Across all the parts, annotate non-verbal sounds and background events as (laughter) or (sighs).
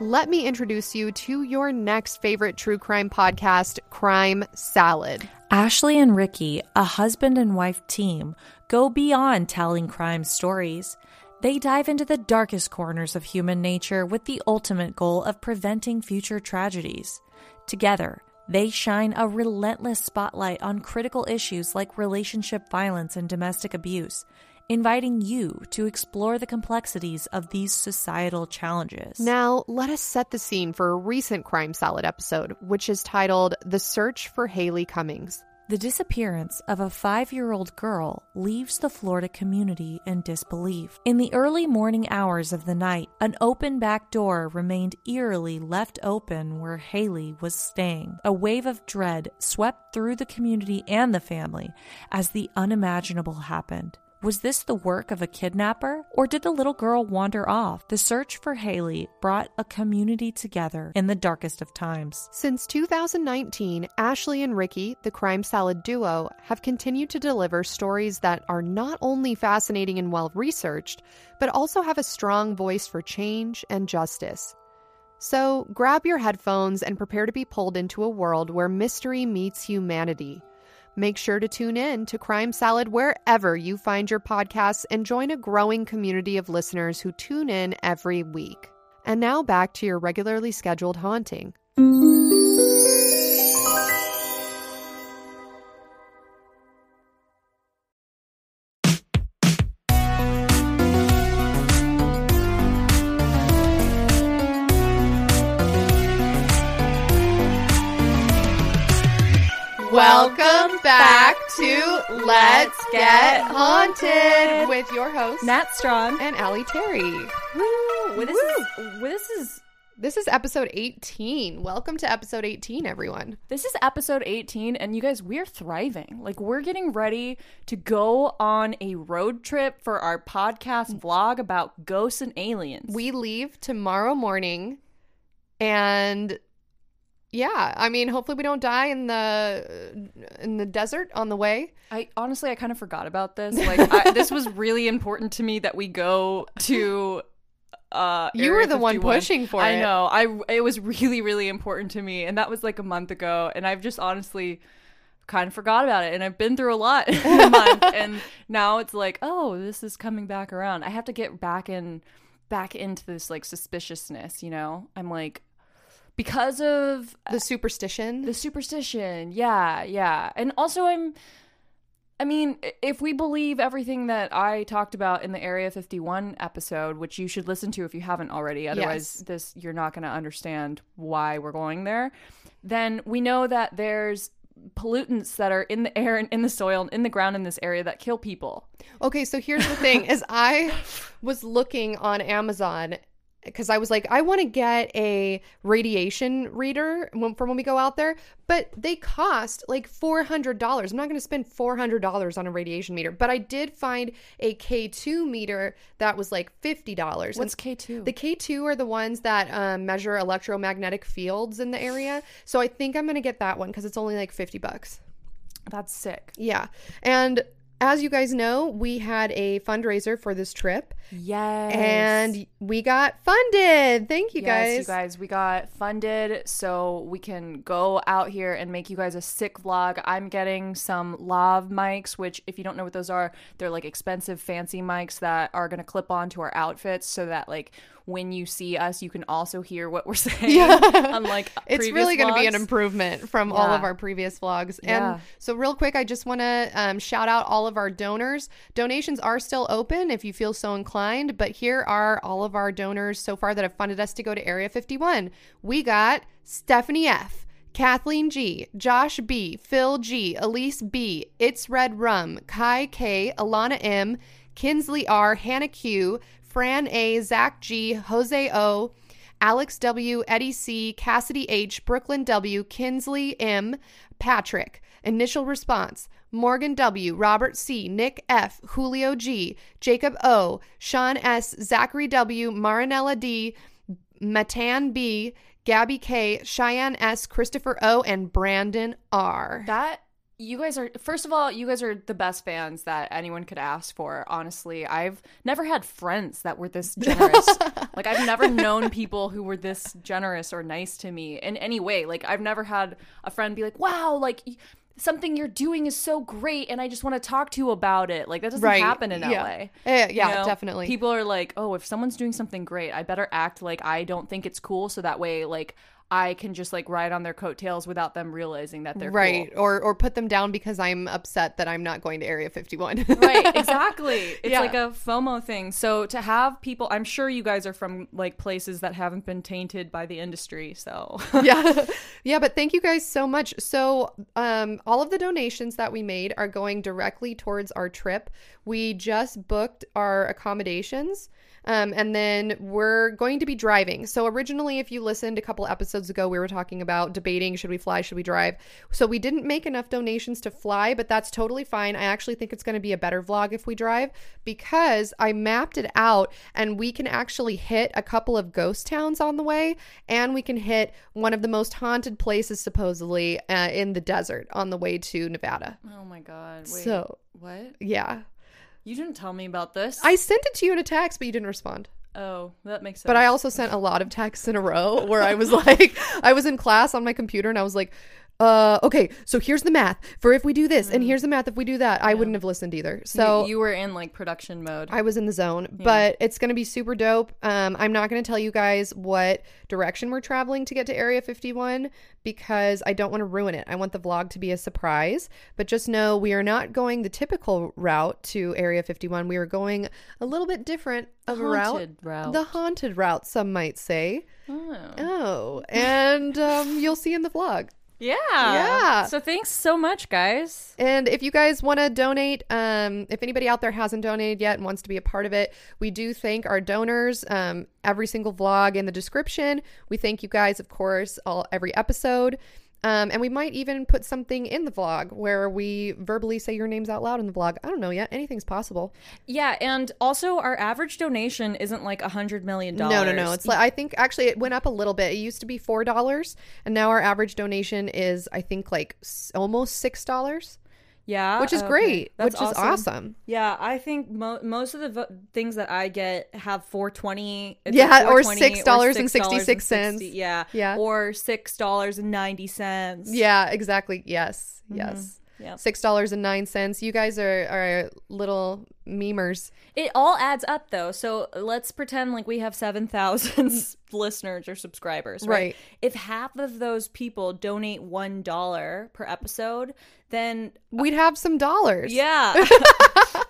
let me introduce you to your next favorite true crime podcast, Crime Salad. Ashley and Ricky, a husband and wife team, go beyond telling crime stories. They dive into the darkest corners of human nature with the ultimate goal of preventing future tragedies. Together, they shine a relentless spotlight on critical issues like relationship violence and domestic abuse, inviting you to explore the complexities of these societal challenges. Now, let us set the scene for a recent Crime Salad episode, which is titled The Search for Haley Cummings. The disappearance of a five year old girl leaves the Florida community in disbelief. In the early morning hours of the night, an open back door remained eerily left open where Haley was staying. A wave of dread swept through the community and the family as the unimaginable happened. Was this the work of a kidnapper, or did the little girl wander off? The search for Haley brought a community together in the darkest of times. Since 2019, Ashley and Ricky, the Crime Salad duo, have continued to deliver stories that are not only fascinating and well researched, but also have a strong voice for change and justice. So grab your headphones and prepare to be pulled into a world where mystery meets humanity. Make sure to tune in to Crime Salad wherever you find your podcasts and join a growing community of listeners who tune in every week. And now back to your regularly scheduled haunting. Welcome back to Let's Get Haunted with your host, Nat Strong. and Aly Terry. Woo, this is this is This is episode 18. Welcome to episode 18, everyone. This is episode 18, and you guys, we're thriving. Like, we're getting ready to go on a road trip for our podcast vlog about ghosts and aliens. We leave tomorrow morning, and yeah, I mean, hopefully we don't die in the in the desert on the way. I honestly, I kind of forgot about this. Like, I, this was really important to me that we go to. Uh, You were the one pushing for I it. I know. I it was really, really important to me, and that was like a month ago. And I've just honestly kind of forgot about it, and I've been through a lot (laughs) in a month, and now it's like, oh, this is coming back around. I have to get back in, back into this like suspiciousness. You know, I'm like because of uh, The superstition. the superstition yeah yeah and also i'm i mean if we believe everything that i talked about in the area 51 episode which you should listen to if you haven't already otherwise Yes. this you're not going to understand why we're going there then we know that there's pollutants that are in the air and in the soil and in the ground in this area that kill people Okay, so here's the thing: (laughs) is I was looking on Amazon because I was like, I want to get a radiation reader for when we go out there, but they cost like four hundred dollars. I'm not going to spend four hundred dollars on a radiation meter, but I did find a K2 meter that was like fifty dollars. what's k2 The K2 are the ones that um, measure electromagnetic fields in the area. So I think I'm going to get that one because it's only like 50 bucks. that's sick Yeah. And as you guys know, we had a fundraiser for this trip yes and we got funded. Thank you yes, guys. you guys, we got funded so we can go out here and make you guys a sick vlog. I'm getting some lav mics, which, if you don't know what those are, they're like expensive, fancy mics that are gonna clip onto our outfits so that like when you see us, you can also hear what we're (laughs) saying. Yeah. Unlike (laughs) It's really going to be an improvement from all of our previous vlogs. Yeah. And so, real quick, I just want to um, shout out all of our donors. Donations are still open if you feel so inclined, but here are all of our donors so far that have funded us to go to Area 51. We got Stephanie F. Kathleen G, Josh B, Phil G, Elise B, It's Red Rum, Kai K, Alana M, Kinsley R, Hannah Q, Fran A, Zach G, Jose O, Alex W, Eddie C, Cassidy H, Brooklyn W, Kinsley M, Patrick. Initial response Morgan W, Robert C, Nick F, Julio G, Jacob O, Sean S, Zachary W, Marinella D, Matan B, Gabby K, Cheyenne S, Christopher O, and Brandon R. That you guys are first of all you guys are the best fans that anyone could ask for honestly i've never had friends that were this generous (laughs) like i've never known people who were this generous or nice to me in any way like i've never had a friend be like wow like something you're doing is so great and i just want to talk to you about it like that doesn't Right. happen in Yeah. la Yeah, yeah, You know, definitely. people are like oh if someone's doing something great i better act like i don't think it's cool so that way like i can just like ride on their coattails without them realizing that they're right. cool. Or or put them down because I'm upset that I'm not going to Area 51. (laughs) right exactly (laughs) it's Yeah. like a fomo thing so to have people i'm sure you guys are from like places that haven't been tainted by the industry so (laughs) yeah yeah but thank you guys so much so um all of the donations that we made are going directly towards our trip we just booked our accommodations um, and then we're going to be driving. So, originally, if you listened a couple episodes ago, we were talking about debating should we fly, should we drive. So, we didn't make enough donations to fly, but that's totally fine. I actually think it's going to be a better vlog if we drive because I mapped it out and we can actually hit a couple of ghost towns on the way and we can hit one of the most haunted places, supposedly, uh, in the desert on the way to Nevada. oh my god wait So, what yeah. You didn't tell me about this I sent it to you in a text, but you didn't respond. oh that makes sense But I also sent a lot of texts in a row where I was (laughs) like, I was in class on my computer and I was like, uh, okay, so here's the math for if we do this, and here's the math if we do that. I wouldn't have listened either. So you, you were in like production mode I was in the zone, but it's going to be super dope. Um, I'm not going to tell you guys what direction we're traveling to get to Area 51 because I don't want to ruin it. I want the vlog to be a surprise, but just know we are not going the typical route to Area 51. We are going a little bit different of a route. Route. The haunted route, some might say. Oh. Oh, and um, you'll see in the vlog. Yeah Yeah. so thanks so much guys And if you guys want to donate, um, if anybody out there hasn't donated yet and wants to be a part of it, we do thank our donors. Um, every single vlog in the description. We thank you guys, of course, all every episode. Um, and we might even put something in the vlog where we verbally say your names out loud in the vlog. I don't know yet. Anything's possible. Yeah, and also our average donation isn't like a hundred million dollars. No, no, no. It's like I think actually it went up a little bit. It used to be four dollars, and now our average donation is I think like almost six dollars, yeah, which is okay. great. That's which is awesome. Yeah, I think mo- most of the vo- things that I get have four twenty. Yeah, or $6.66. Yeah, Yeah. or six dollars and ninety cents. Yeah, exactly. Yes, mm-hmm. yes. Yep. Six dollars and nine cents. You guys are are little memers. It all adds up though. So let's pretend like we have 7,000 (laughs) listeners or subscribers, right? Right. If half of those people donate $1 per episode, then We'd have some dollars. yeah. (laughs)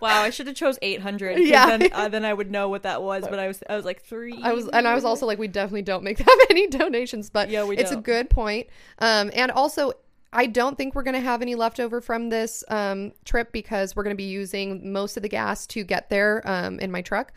wow, I should have chose eight hundred. Yeah. then, uh, then I would know what that was, but I was I was like 3 I was, and I was also like, we definitely don't make (laughs) that many donations, but Yeah, we it's a don't. good point. Um, and also, I don't think we're gonna have any leftover from this um trip because we're gonna be using most of the gas to get there um in my truck.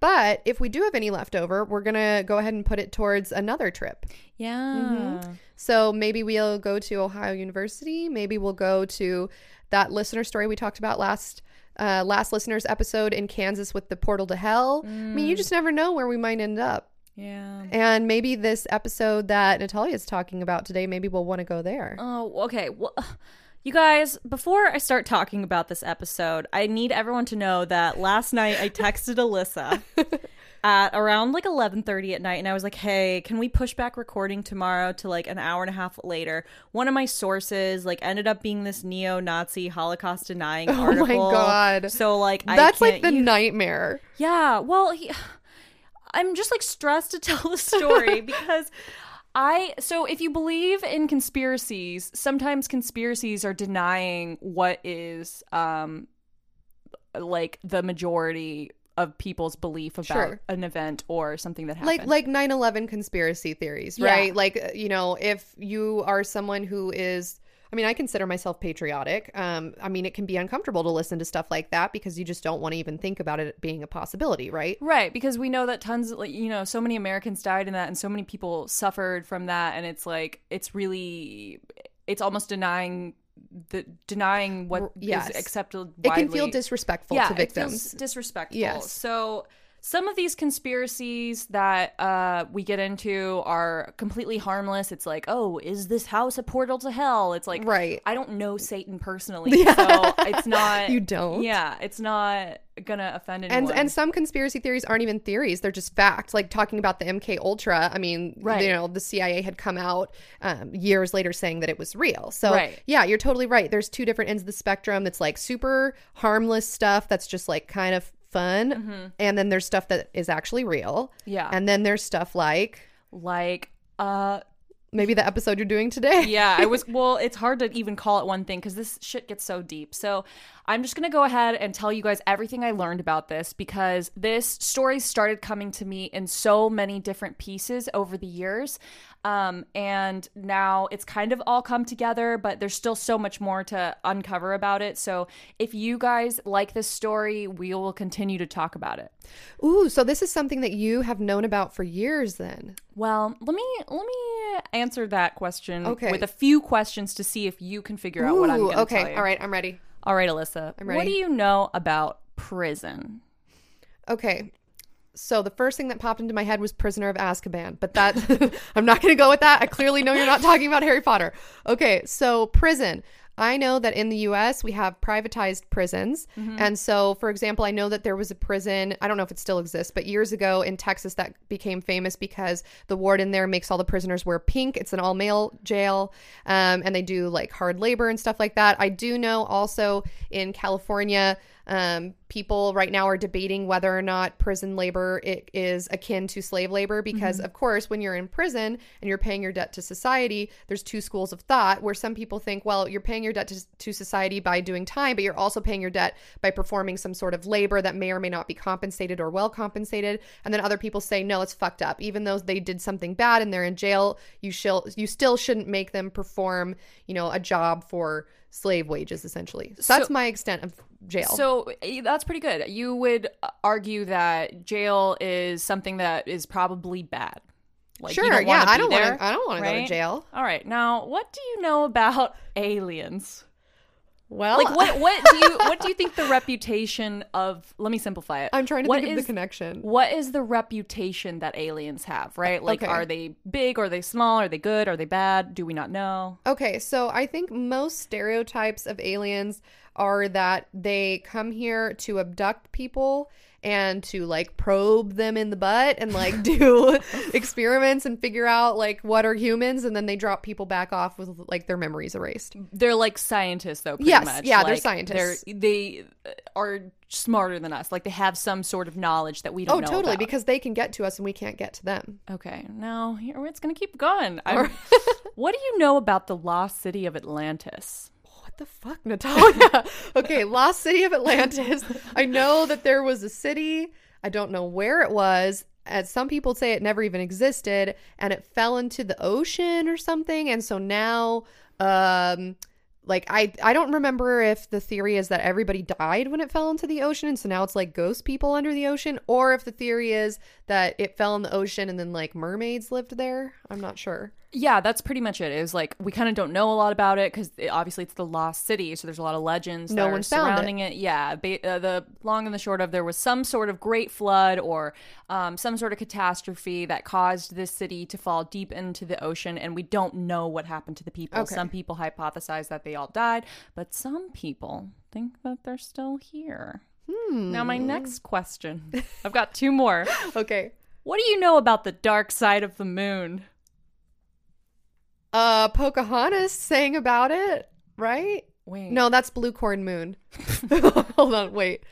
But if we do have any leftover, we're gonna go ahead and put it towards another trip. Yeah. So maybe we'll go to Ohio University. Maybe we'll go to that listener story we talked about last uh, last listener's episode in Kansas with the portal to hell. I mean, you just never know where we might end up. Yeah. And maybe this episode that Natalia is talking about today, maybe we'll want to go there. Oh, okay. Well, (sighs) you guys, before I start talking about this episode, I need everyone to know that last night I texted Alyssa (laughs) at around like 11:30 at night and I was like, "Hey, can we push back recording tomorrow to like an hour and a half later?" One of my sources like ended up being this neo-Nazi Holocaust denying (laughs) Oh my. God. So like I That's like the use- nightmare. yeah. Well, he, I'm just like stressed to (laughs) tell the story (laughs) because I so if you believe in conspiracies, sometimes conspiracies are denying what is um like the majority of people's belief about Sure. an event or something that happened. Like like 9/11 conspiracy theories, Yeah. right? Like uh, you know, if you are someone who is I mean, I consider myself patriotic. Um, I mean, it can be uncomfortable to listen to stuff like that because you just don't want to even think about it being a possibility, right? Right, because we know that tons of like you know, so many Americans died in that and so many people suffered from that and it's like it's really it's almost denying the denying what is Yes. accepted It can feel disrespectful yeah, to It feels victims. disrespectful. Yes. So some of these conspiracies that uh, we get into are completely harmless. It's like, oh, is this house a portal to hell? It's like, Right. I don't know Satan personally, (laughs) so it's not. You don't? Yeah, it's not gonna offend anyone. and and some conspiracy theories aren't even theories they're just facts like talking about the mk ultra i mean Right. you know the cia had come out um, years later saying that it was real so Right. yeah you're totally right there's two different ends of the spectrum that's like super harmless stuff that's just like kind of fun and then there's stuff that is actually real Mm-hmm. Yeah. and then there's stuff like like, uh, maybe the episode you're doing today yeah, I was. (laughs) Well, it's hard to even call it one thing because this shit gets so deep. So I'm just gonna go ahead and tell you guys everything I learned about this because this story started coming to me in so many different pieces over the years. Um, and now it's kind of all come together, but there's still so much more to uncover about it. So if you guys like this story, we will continue to talk about it. ooh so this is something that you have known about for years then Well, let me let me answer that question Okay. with a few questions to see if you can figure out what I'm going to okay all right i'm ready All right, Alyssa. I'm What do you know about prison? Okay. So the first thing that popped into my head was Prisoner of Azkaban, but that (laughs) I'm not going to go with that. I clearly know you're not talking about Harry Potter. Okay, so prison. I know that in the US we have privatized prisons. And so for example, I know that there was a prison, I don't know if it still exists, but years ago in Texas that became famous because the warden there makes all the prisoners wear pink. It's an all-male jail. Um, and they do like hard labor and stuff like that. I do know also in California um, people right now are debating whether or not prison labor it is akin to slave labor because, of course, when you're in prison and you're paying your debt to society, there's two schools of thought where some people think, well, you're paying your debt to, to society by doing time, but you're also paying your debt by performing some sort of labor that may or may not be compensated or well compensated. And then other people say, no, it's fucked up. Even though they did something bad and they're in jail, you shall you still shouldn't make them perform, you know, a job for slave wages essentially. So that's my extent of jail. So eh, that's pretty good. You would uh, argue that jail is something that is probably bad. Like, you sure, don't yeah, I don't want to. I don't want to go to jail. All right. Now, what do you know about (laughs) aliens? Well, Like what what do you what do you think the (laughs) reputation of let me simplify it. I'm trying to What think of the connection. What is the reputation that aliens have, right? Uh, like Okay. are they big, are they small, are they good, are they bad? Do we not know? Okay, so I think most stereotypes of aliens are that they come here to abduct people and to like probe them in the butt and like (laughs) do (laughs) experiments and figure out like what are humans and then they drop people back off with like their memories erased. They're like scientists though, pretty Yes, much. yeah, they're scientists. They're, they uh, are smarter than us. Like they have some sort of knowledge that we don't Oh, totally, about. because they can get to us and we can't get to them. Okay, now here it's gonna keep going. (laughs) What do you know about the lost city of Atlantis? What the fuck, Natalia? (laughs) okay, Lost City of Atlantis. (laughs) I know that there was a city. I don't know where it was. As some people say it never even existed and it fell into the ocean or something. And so now, um, like I, I don't remember if the theory is that everybody died when it fell into the ocean and so now it's like ghost people under the ocean or if the theory is that it fell in the ocean and then like mermaids lived there i'm not sure Yeah, that's pretty much it. It was like we kind of don't know a lot about it because it, obviously it's the lost city, so there's a lot of legends. No one's found it. surrounding it. Yeah, ba- uh, the long and the short of there was some sort of great flood or um, some sort of catastrophe that caused this city to fall deep into the ocean, and we don't know what happened to the people. Okay. Some people hypothesize that they all died, but some people think that they're still here. Now, my next question. I've got two more. (laughs) okay What do you know about the dark side of the moon? Uh, Pocahontas sang about it, right? Wait. No, that's Blue Corn Moon. (laughs) (laughs) Hold on, wait.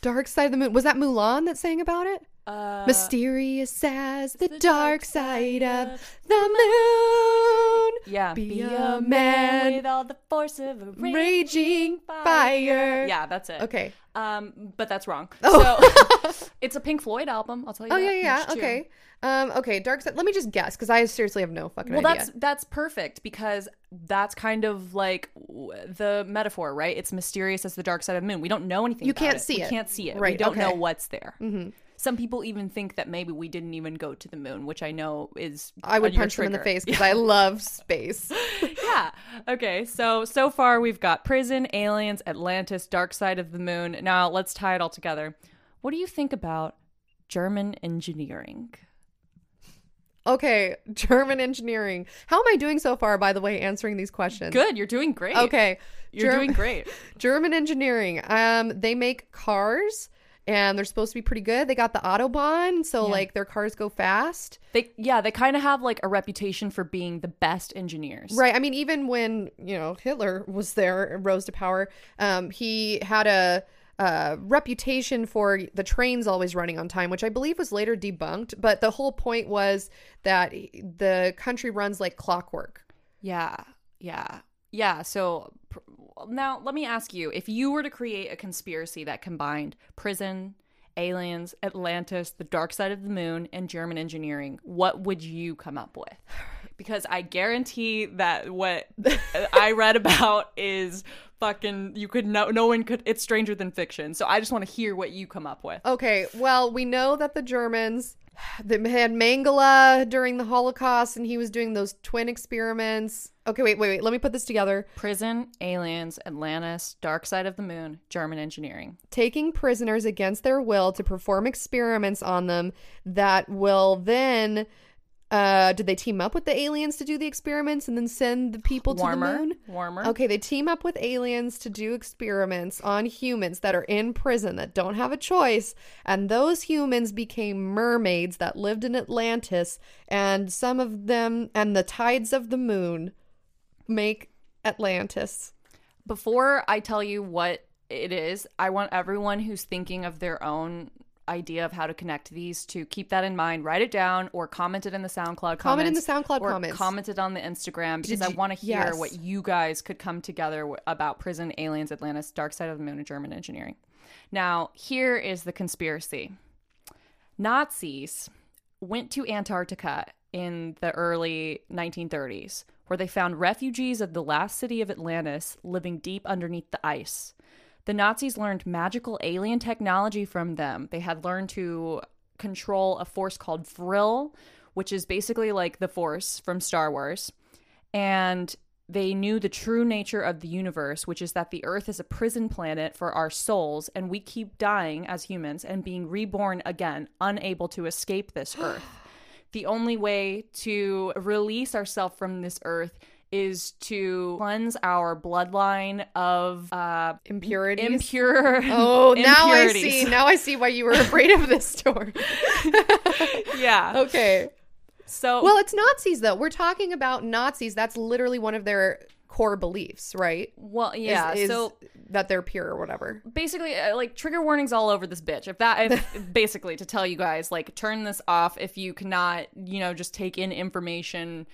Dark Side of the Moon. Was that Mulan that sang about it? Uh, Mysterious as the, the dark side of the moon. Yeah. Be a man with all the force of a Raging fire. Yeah, that's it. Okay. Um, but that's wrong. Oh. So (laughs) (laughs) it's a Pink Floyd album. I'll tell you. Oh yeah, yeah. Okay. Um. Okay. Dark Side. Let me just guess because I seriously have no fucking Well, idea. that's that's perfect because that's kind of like w- the metaphor, right? It's mysterious as the dark side of the moon. We don't know anything. You about can't it. see we it. can't see it. Right. We don't know what's there. Mm-hmm. Some people even think that maybe we didn't even go to the moon, which I know is I would punch them in the face because I love space. (laughs) yeah. Okay. So so far we've got prison, aliens, Atlantis, dark side of the moon. Now let's tie it all together. What do you think about German engineering. Okay, German engineering. How am I doing so far, by the way, answering these questions? Good, you're doing great. Okay. You're Germ- doing great. (laughs) German engineering. Um, they make cars and they're supposed to be pretty good. They got the Autobahn, so Yeah. like their cars go fast. They yeah, they kind of have like a reputation for being the best engineers. Right. I mean, even when, you know, Hitler was there, rose to power, um, he had a, uh reputation for the trains always running on time, which I believe was later debunked. But the whole point was that the country runs like clockwork. Yeah. Yeah. Yeah, so pr- now let me ask you, if you were to create a conspiracy that combined prison, aliens, Atlantis, the dark side of the moon, and German engineering, what would you come up with? (sighs) Because I guarantee that what (laughs) I read about is fucking you could no no one could it's stranger than fiction. So I just want to hear what you come up with. Okay, well, we know that the Germans (sighs) they had Mengele during the Holocaust and he was doing those twin experiments. Okay, wait, wait, wait. Let me put this together. Prison, aliens, Atlantis, dark side of the moon, German engineering. Taking prisoners against their will to perform experiments on them that will then uh did they team up with the aliens to do the experiments and then send the people to the moon? warmer. Okay, they team up with aliens to do experiments on humans that are in prison that don't have a choice, and those humans became mermaids that lived in Atlantis, and some of them and the tides of the moon make Atlantis. Before I tell you what it is, I want everyone who's thinking of their own idea of how to connect these to keep that in mind. Write it down or comment it in the SoundCloud Comment in the SoundCloud or comments. Comment it on the Instagram because Did I want to hear yes. what you guys could come together about prison, aliens, Atlantis, dark side of the moon, and German engineering. Now, here is the conspiracy. Nazis went to Antarctica in the early 1930s, where they found refugees of the last city of Atlantis living deep underneath the ice. The Nazis learned magical alien technology from them. They had learned to control a force called Vril, which is basically like the Force from Star Wars. And they knew the true nature of the universe, which is that the Earth is a prison planet for our souls, and we keep dying as humans and being reborn again, unable to escape this Earth. The only way to release ourselves from this Earth is to cleanse our bloodline of uh, Impurities. impure. (laughs) Oh, now I see. Now I see why you were afraid of this story. (laughs) yeah. okay. So Well, it's Nazis though. We're talking about Nazis. That's literally one of their core beliefs, right? well, yeah. is so that they're pure or whatever. basically uh, like trigger warnings all over this bitch if that (laughs) if basically to tell you guys like turn this off if you cannot you know just take in information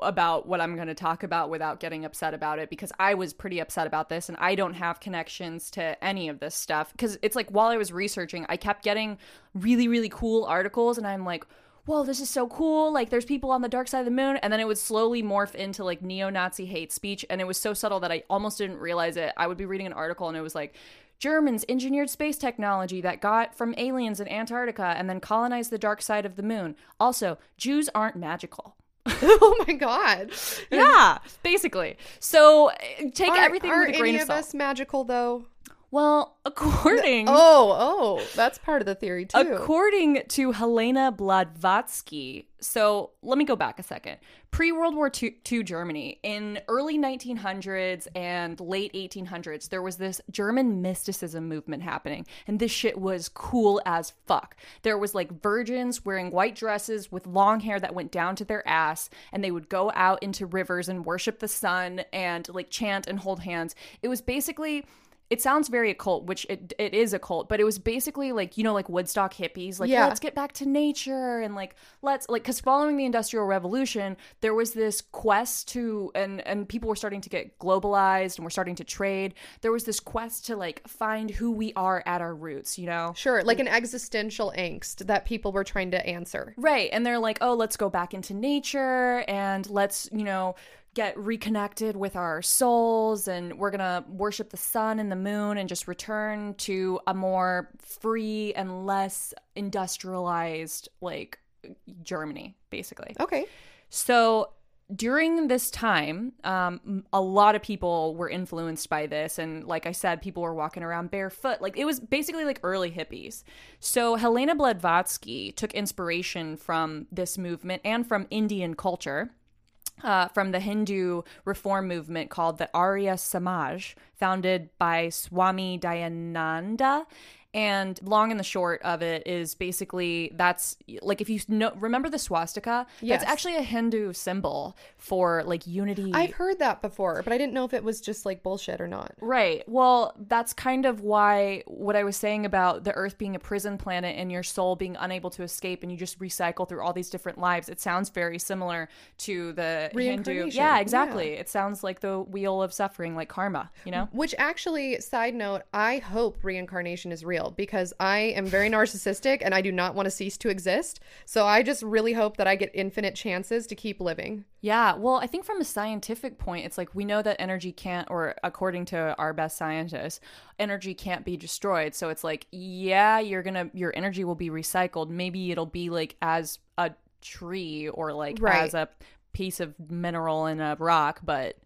about what I'm going to talk about without getting upset about it because I was pretty upset about this and I don't have connections to any of this stuff because it's like while I was researching I kept getting really really cool articles and I'm like whoa this is so cool like there's people on the dark side of the moon and then it would slowly morph into like neo-nazi hate speech and it was so subtle that i almost didn't realize it. I would be reading an article and it was like germans engineered space technology that got from aliens in antarctica and then colonized the dark side of the moon. Also jews aren't magical. (laughs) Oh my god. yeah basically. So uh, take Are, everything are with a grain any of of salt. us magical though? Well according Oh, oh, that's part of the theory too. According to Helena Blavatsky, so let me go back a second. Pre World War II, II Germany, in early 1900s and late 1800s, there was this German mysticism movement happening, and this shit was cool as fuck. There was like virgins wearing white dresses with long hair that went down to their ass, and they would go out into rivers and worship the sun and like chant and hold hands. It was basically it sounds very occult, which it it is a cult, but it was basically like you know like Woodstock hippies, like Yeah. let's get back to nature and like let's like because following the Industrial Revolution, there was this quest to and and people were starting to get globalized and we're starting to trade. There was this quest to like find who we are at our roots, you know. Sure, like an existential angst that people were trying to answer. Right. And they're like, oh, let's go back into nature and let's, you know, get reconnected with our souls and we're going to worship the sun and the moon and just return to a more free and less industrialized, like, Germany, basically. Okay. So during this time, um, a lot of people were influenced by this. And like I said, people were walking around barefoot. Like it was basically like early hippies. So Helena Blavatsky took inspiration from this movement and from Indian culture. Uh, from the Hindu reform movement called the Arya Samaj, founded by Swami Dayananda. And long and the short of it is basically that's like if you know remember the swastika, Yes. that's actually a Hindu symbol for like unity. I've heard that before, but I didn't know if it was just like bullshit or not. Right. Well, that's kind of why what I was saying about the earth being a prison planet and your soul being unable to escape and you just recycle through all these different lives. It sounds very similar to the Hindu. Yeah, exactly. It sounds like the wheel of suffering, like karma, you know? Which actually, side note, I hope reincarnation is real because I am very narcissistic and I do not want to cease to exist. So I just really hope that I get infinite chances to keep living. Yeah, well, I think from a scientific point, it's like we know that energy can't, or according to our best scientists, energy can't be destroyed. So it's like, yeah, you're gonna, your energy will be recycled. Maybe it'll be like as a tree or like Right. as a piece of mineral in a rock. But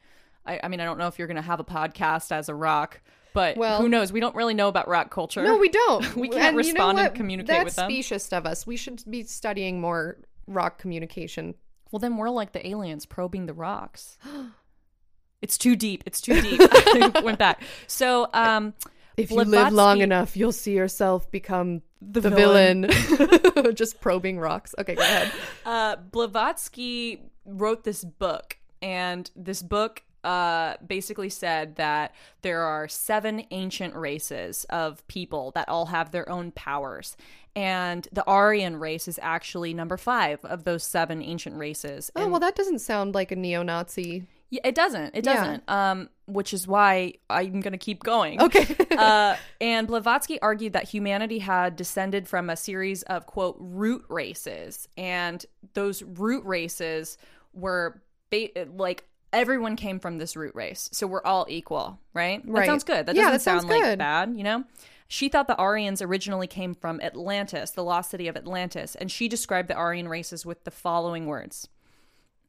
I, I mean, I don't know if you're gonna have a podcast as a rock, but Well- who knows? We don't really know about rock culture. No, we don't. (laughs) We can't And you know respond and what? communicate That's with them. specious of us. We should be studying more rock communication. Well, then we're like the aliens probing the rocks. (gasps) it's too deep. It's too deep. (laughs) (laughs) I went back. So, um, If you live long enough, you'll see yourself become the, villain. villain. Just probing rocks. Okay, go ahead. uh, Blavatsky wrote this book, and this book uh, basically said that there are seven ancient races of people that all have their own powers. And the Aryan race is actually number five of those seven ancient races. Oh, And- well, that doesn't sound like a neo Nazi. Yeah, it doesn't. It doesn't. Um, which is why I'm gonna keep going. Okay. (laughs) uh, and Blavatsky argued that humanity had descended from a series of quote root races, and those root races were ba- like everyone came from this root race, so we're all equal, right? That Right. sounds good. That Yeah, doesn't that sounds sound like good. bad, you know. She thought the Aryans originally came from Atlantis, the lost city of Atlantis, and she described the Aryan races with the following words.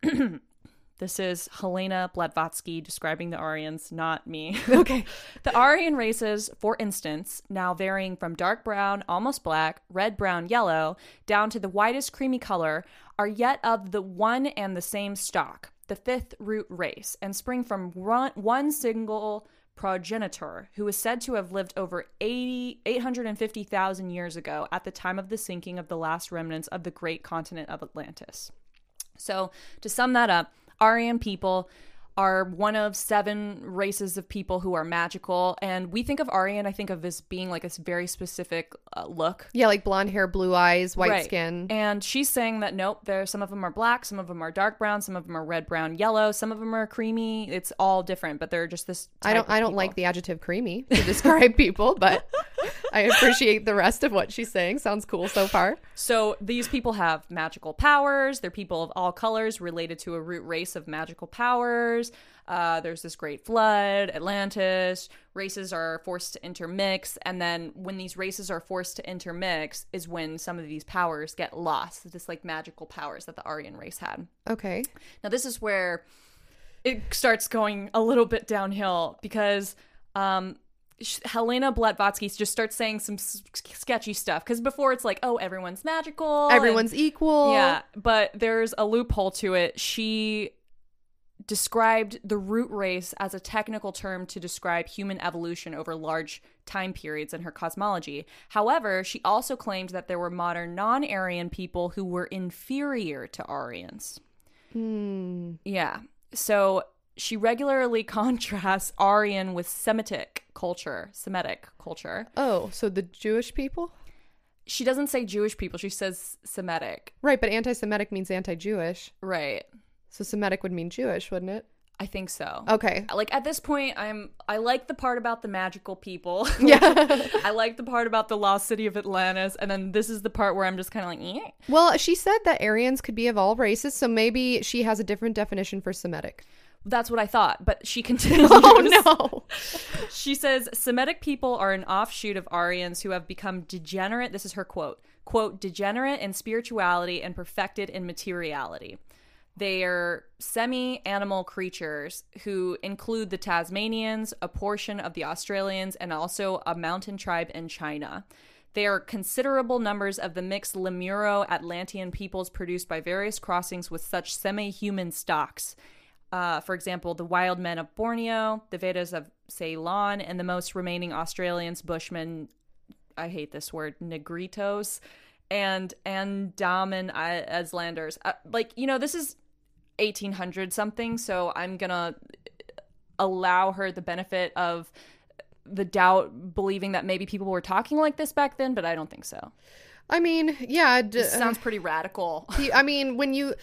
(clears throat) This is Helena Blavatsky describing the Aryans, not me. (laughs) okay. the Aryan races, for instance, now varying from dark brown, almost black, red, brown, yellow, down to the whitest creamy color, are yet of the one and the same stock, the fifth root race, and spring from one, single progenitor who is said to have lived over 80, 850,000 years ago at the time of the sinking of the last remnants of the great continent of Atlantis. So, to sum that up, Aryan people are one of seven races of people who are magical. And we think of Aryan, I think of this being like a very specific uh, look. Yeah, like blonde hair, blue eyes, white Right. skin. And she's saying that nope, there some of them are black, some of them are dark brown, some of them are red, brown, yellow, some of them are creamy. It's all different, but they're just this. I don't I don't people. like the adjective creamy to describe (laughs) people, but (laughs) I appreciate the rest of what she's saying. Sounds cool so far. So these people have magical powers. They're people of all colors related to a root race of magical powers. Uh, there's this great flood, Atlantis. Races are forced to intermix, and then when these races are forced to intermix, is when some of these powers get lost. This like magical powers that the Aryan race had. Okay. Now, this is where it starts going a little bit downhill because um, Helena Blavatsky just starts saying some s- sketchy stuff. Because before it's like, oh, everyone's magical. and- Everyone's equal. yeah, but there's a loophole to it. She described the root race as a technical term to describe human evolution over large time periods in her cosmology. However, she also claimed that there were modern non Aryan people who were inferior to Aryans. Hmm. Yeah. So she regularly (laughs) contrasts Aryan with Semitic culture, Semitic culture. Oh, so the Jewish people? She doesn't say Jewish people, she says Semitic. Right, but anti-Semitic means anti-Jewish. Right. So Semitic would mean Jewish, wouldn't it? I think so. Okay. Like at this point I'm I like the part about the magical people. (laughs) Yeah. (laughs) I like the part about the lost city of Atlantis and then this is the part where I'm just kind of like, eh. well, she said that Aryans could be of all races, so maybe she has a different definition for Semitic. That's what I thought, but she (laughs) (laughs) continues. Oh no. She says Semitic people are an offshoot of Aryans who have become degenerate. This is her quote. Quote, degenerate in spirituality and perfected in materiality. They are semi animal creatures who include the Tasmanians, a portion of the Australians, and also a mountain tribe in China. They are considerable numbers of the mixed Lemuro Atlantean peoples produced by various crossings with such semi human stocks. Uh, for example, the wild men of Borneo, the Vedas of Ceylon, and the most remaining Australians, Bushmen, I hate this word, Negritos, and Andaman Islanders. Uh, like, you know, this is 1800 something, so I'm gonna allow her the benefit of the doubt, believing that maybe people were talking like this back then, but I don't think so. I mean, yeah, d- Sounds pretty radical. I mean, when you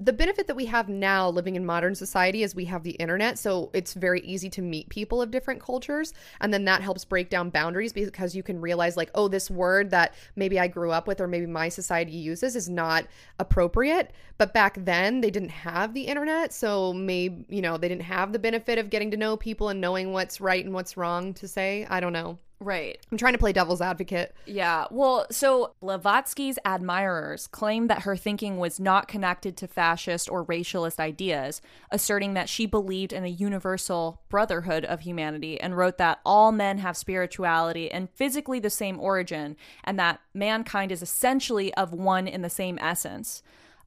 the benefit that we have now living in modern society is we have the internet so it's very easy to meet people of different cultures and then that helps break down boundaries because you can realize like oh this word that maybe I grew up with or maybe my society uses is not appropriate but back then they didn't have the internet so maybe you know they didn't have the benefit of getting to know people and knowing what's right and what's wrong to say I don't know Right. I'm trying to play devil's advocate. Yeah. Well, so Blavatsky's admirers claimed that her thinking was not connected to fascist or racialist ideas, asserting that she believed in a universal brotherhood of humanity and wrote that all men have spirituality and physically the same origin, and that mankind is essentially of one in the same essence.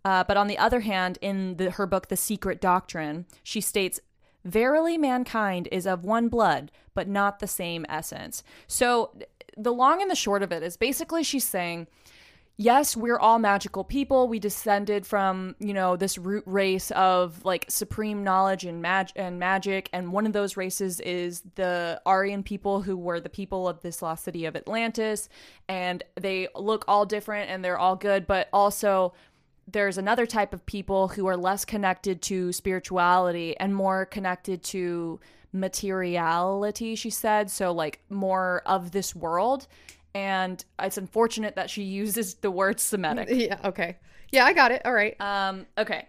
Uh, but on the other hand, in the, her book, The Secret Doctrine, she states Verily, mankind is of one blood, but not the same essence. So, the long and the short of it is basically she's saying, yes, we're all magical people. We descended from, you know, this root race of like supreme knowledge and mag- and magic, and one of those races is the Aryan people who were the people of this lost city of Atlantis, and they look all different and they're all good, but also there's another type of people who are less connected to spirituality and more connected to materiality, she said. So, like, more of this world. And it's unfortunate that she (laughs) uses the word Semitic. Yeah, okay. Yeah, I got it. All right. Um, okay.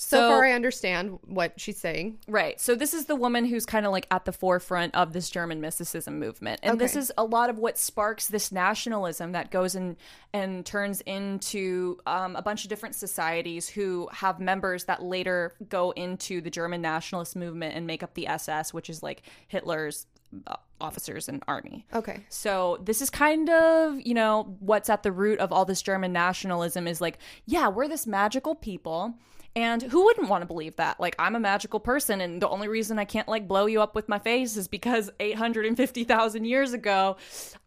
So, far, I understand what she's saying. Right. So this is the woman who's kind of like at the forefront of this German mysticism movement, and this is a lot of what sparks this nationalism that goes and and turns into um, a bunch of different societies who have members that later go into the German nationalist movement and make up the SS, which is like Hitler's uh, officers and army. Okay. So this is kind of, you know, what's at the root of all this German nationalism is like, yeah, we're this magical people. And who wouldn't want to believe that? Like, I'm a magical person, and the only reason I can't like blow you up with my face is because (laughs) 850,000 years ago,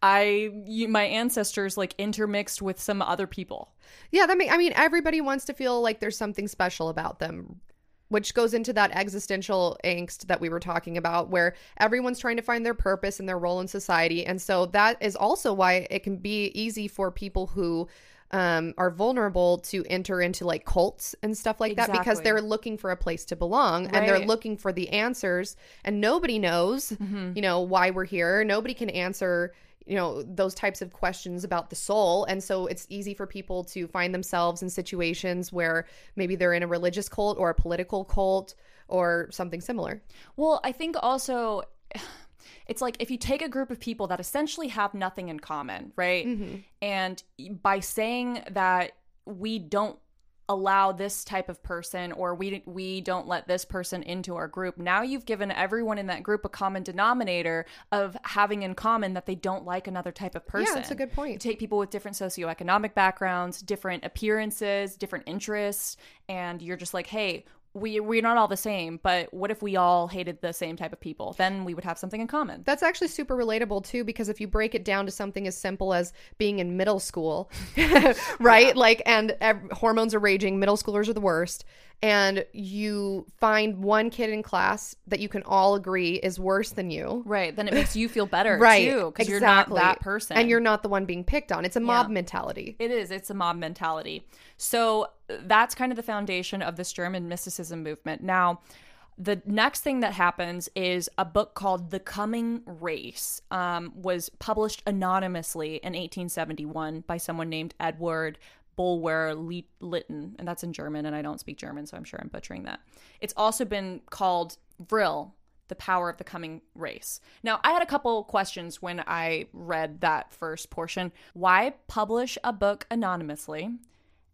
I, you, my ancestors like intermixed with some other people. Yeah, that mean I mean everybody wants to feel like there's something special about them, which goes into that existential angst that we were talking about where everyone's trying to find their purpose and their role in society. And so that is also why it can be easy for people who um, are vulnerable to enter into like cults and stuff like that because they're looking for a place to belong and they're looking for the answers and nobody knows you know why we're here. Nobody can answer you know those types of questions about the soul. And so it's easy for people to find themselves in situations where maybe they're in a religious cult or a political cult or something similar. Well, I think also it's like if you take a group of people that essentially have nothing in common, right? Mm-hmm. And by saying that we don't allow this type of person or we we don't let this person into our group now you've given everyone in that group a common denominator of having in common that they don't like another type of person yeah that's a good point. You take people with different socioeconomic backgrounds, different appearances, different interests, and you're just like, hey, we we're not all the same, but what if we all hated the same type of people? Then we would have something in common. That's actually super relatable too, because if you break it down to something as simple as being in middle school, (laughs) right? Like, and hormones are raging, middle schoolers are the worst. And you find one kid in class that you can all agree is worse than you. Right. Then it makes you feel better (laughs) Right. too, because you're not that person. And you're not the one being picked on. It's a mob Yeah. mentality. It is. It's a mob mentality. So that's kind of the foundation of this German mysticism movement. Now, the next thing that happens is a book called The Coming Race um, was published anonymously in 1871 by someone named Edward Bulwer Lytton, and that's in German, and I don't speak German, so I'm sure I'm butchering that. It's also been called Vril, the power of the coming race. Now, I had a couple questions when I read that first portion. Why publish a book anonymously?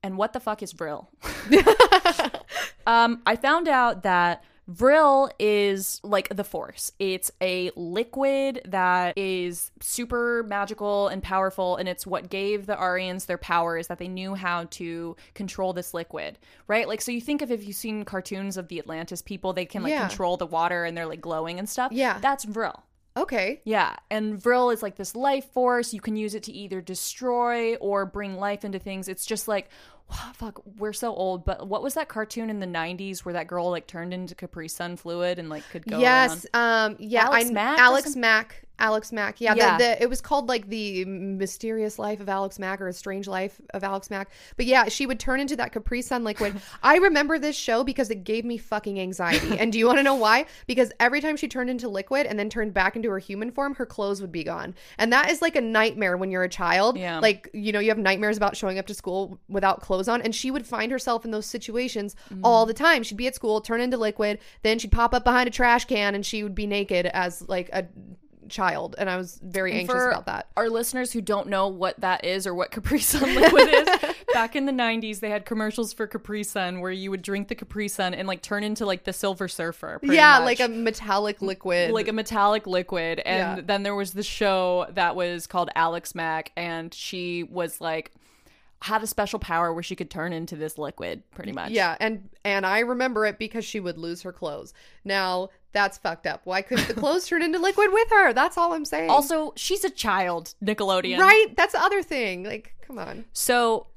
And what the fuck is Vril? (laughs) um, I found out that Vril is like the Force. It's a liquid that is super magical and powerful, and it's what gave the Aryans their power is that they knew how to control this liquid, right? Like, so you think of if you've seen cartoons of the Atlantis people, they can like Yeah. control the water and they're like glowing and stuff. Yeah. That's Vril. Okay. Yeah, and Vril is like this life force. You can use it to either destroy or bring life into things. It's just like, fuck, we're so old. But what was that cartoon in the '90s where that girl like turned into Capri Sun fluid and like could go? yes. around? Um. Yeah. Alex I, Mack Alex? Mack. Alex Mack. Yeah. Yeah. The, the, it was called like the mysterious life of Alex Mack or a strange life of Alex Mack. But yeah, she would turn into that Capri Sun liquid. (laughs) I remember this show because it gave me fucking anxiety. and do you want to know why? Because every time she turned into liquid and then turned back into her human form, her clothes would be gone. And that is like a nightmare when you're a child. Yeah. Like, you know, you have nightmares about showing up to school without clothes on. And she would find herself in those situations Mm. all the time. She'd be at school, turn into liquid, then she'd pop up behind a trash can and she would be naked as like a child. And I was very anxious For about that. Our listeners who don't know what that is or what Capri Sun (laughs) liquid is, (laughs) back in the 90s, they had commercials for Capri Sun where you would drink the Capri Sun and like turn into like the Silver Surfer. Yeah, much. like a metallic liquid. like a metallic liquid and Yeah. then there was the show that was called alex mack and she was like had a special power where she could turn into this liquid pretty much Yeah, and and I remember it because she would lose her clothes. Now that's fucked up. Why couldn't the (laughs) clothes turn into liquid with her? That's all I'm saying. also she's a child nickelodeon right? That's the other thing. Like, come on. So,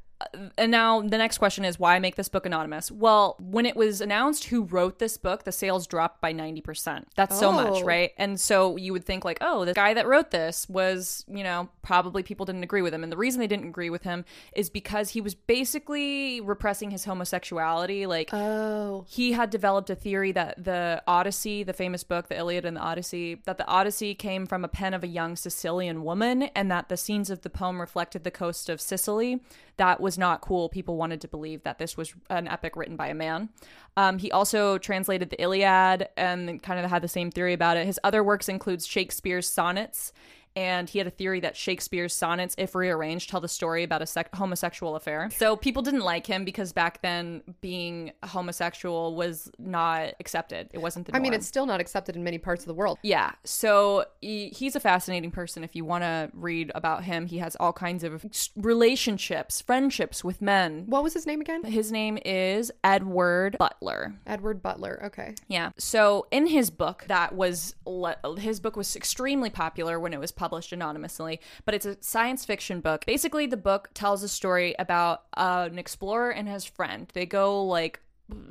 and now the next question is why make this book anonymous? Well, when it was announced who wrote this book, the sales dropped by 90%. That's so much, Oh. right? And so you would think, like, oh, the guy that wrote this was, you know, probably people didn't agree with him. And the reason they didn't agree with him is because he was basically repressing his homosexuality. Like, Oh. he had developed a theory that the Odyssey, the famous book, the Iliad and the Odyssey, that the Odyssey came from a pen of a young Sicilian woman and that the scenes of the poem reflected the coast of Sicily. That was not cool. People wanted to believe that this was an epic written by a man. Um, he also translated the Iliad and kind of had the same theory about it. His other works includes Shakespeare's sonnets and he had a theory that Shakespeare's sonnets, if rearranged, tell the story about a sec- homosexual affair. So people didn't like him because back then being homosexual was not accepted. It wasn't the I mean, it's still not accepted in many parts of the world. yeah. So he, he's a fascinating person. If you want to read about him, he has all kinds of relationships, friendships with men. What was his name again? His name is Edward Butler. Edward Butler. Okay. Yeah. So in his book, that was le- his book was extremely popular when it was published anonymously, but it's a science fiction book. Basically, the book tells a story about uh, an explorer and his friend. They go like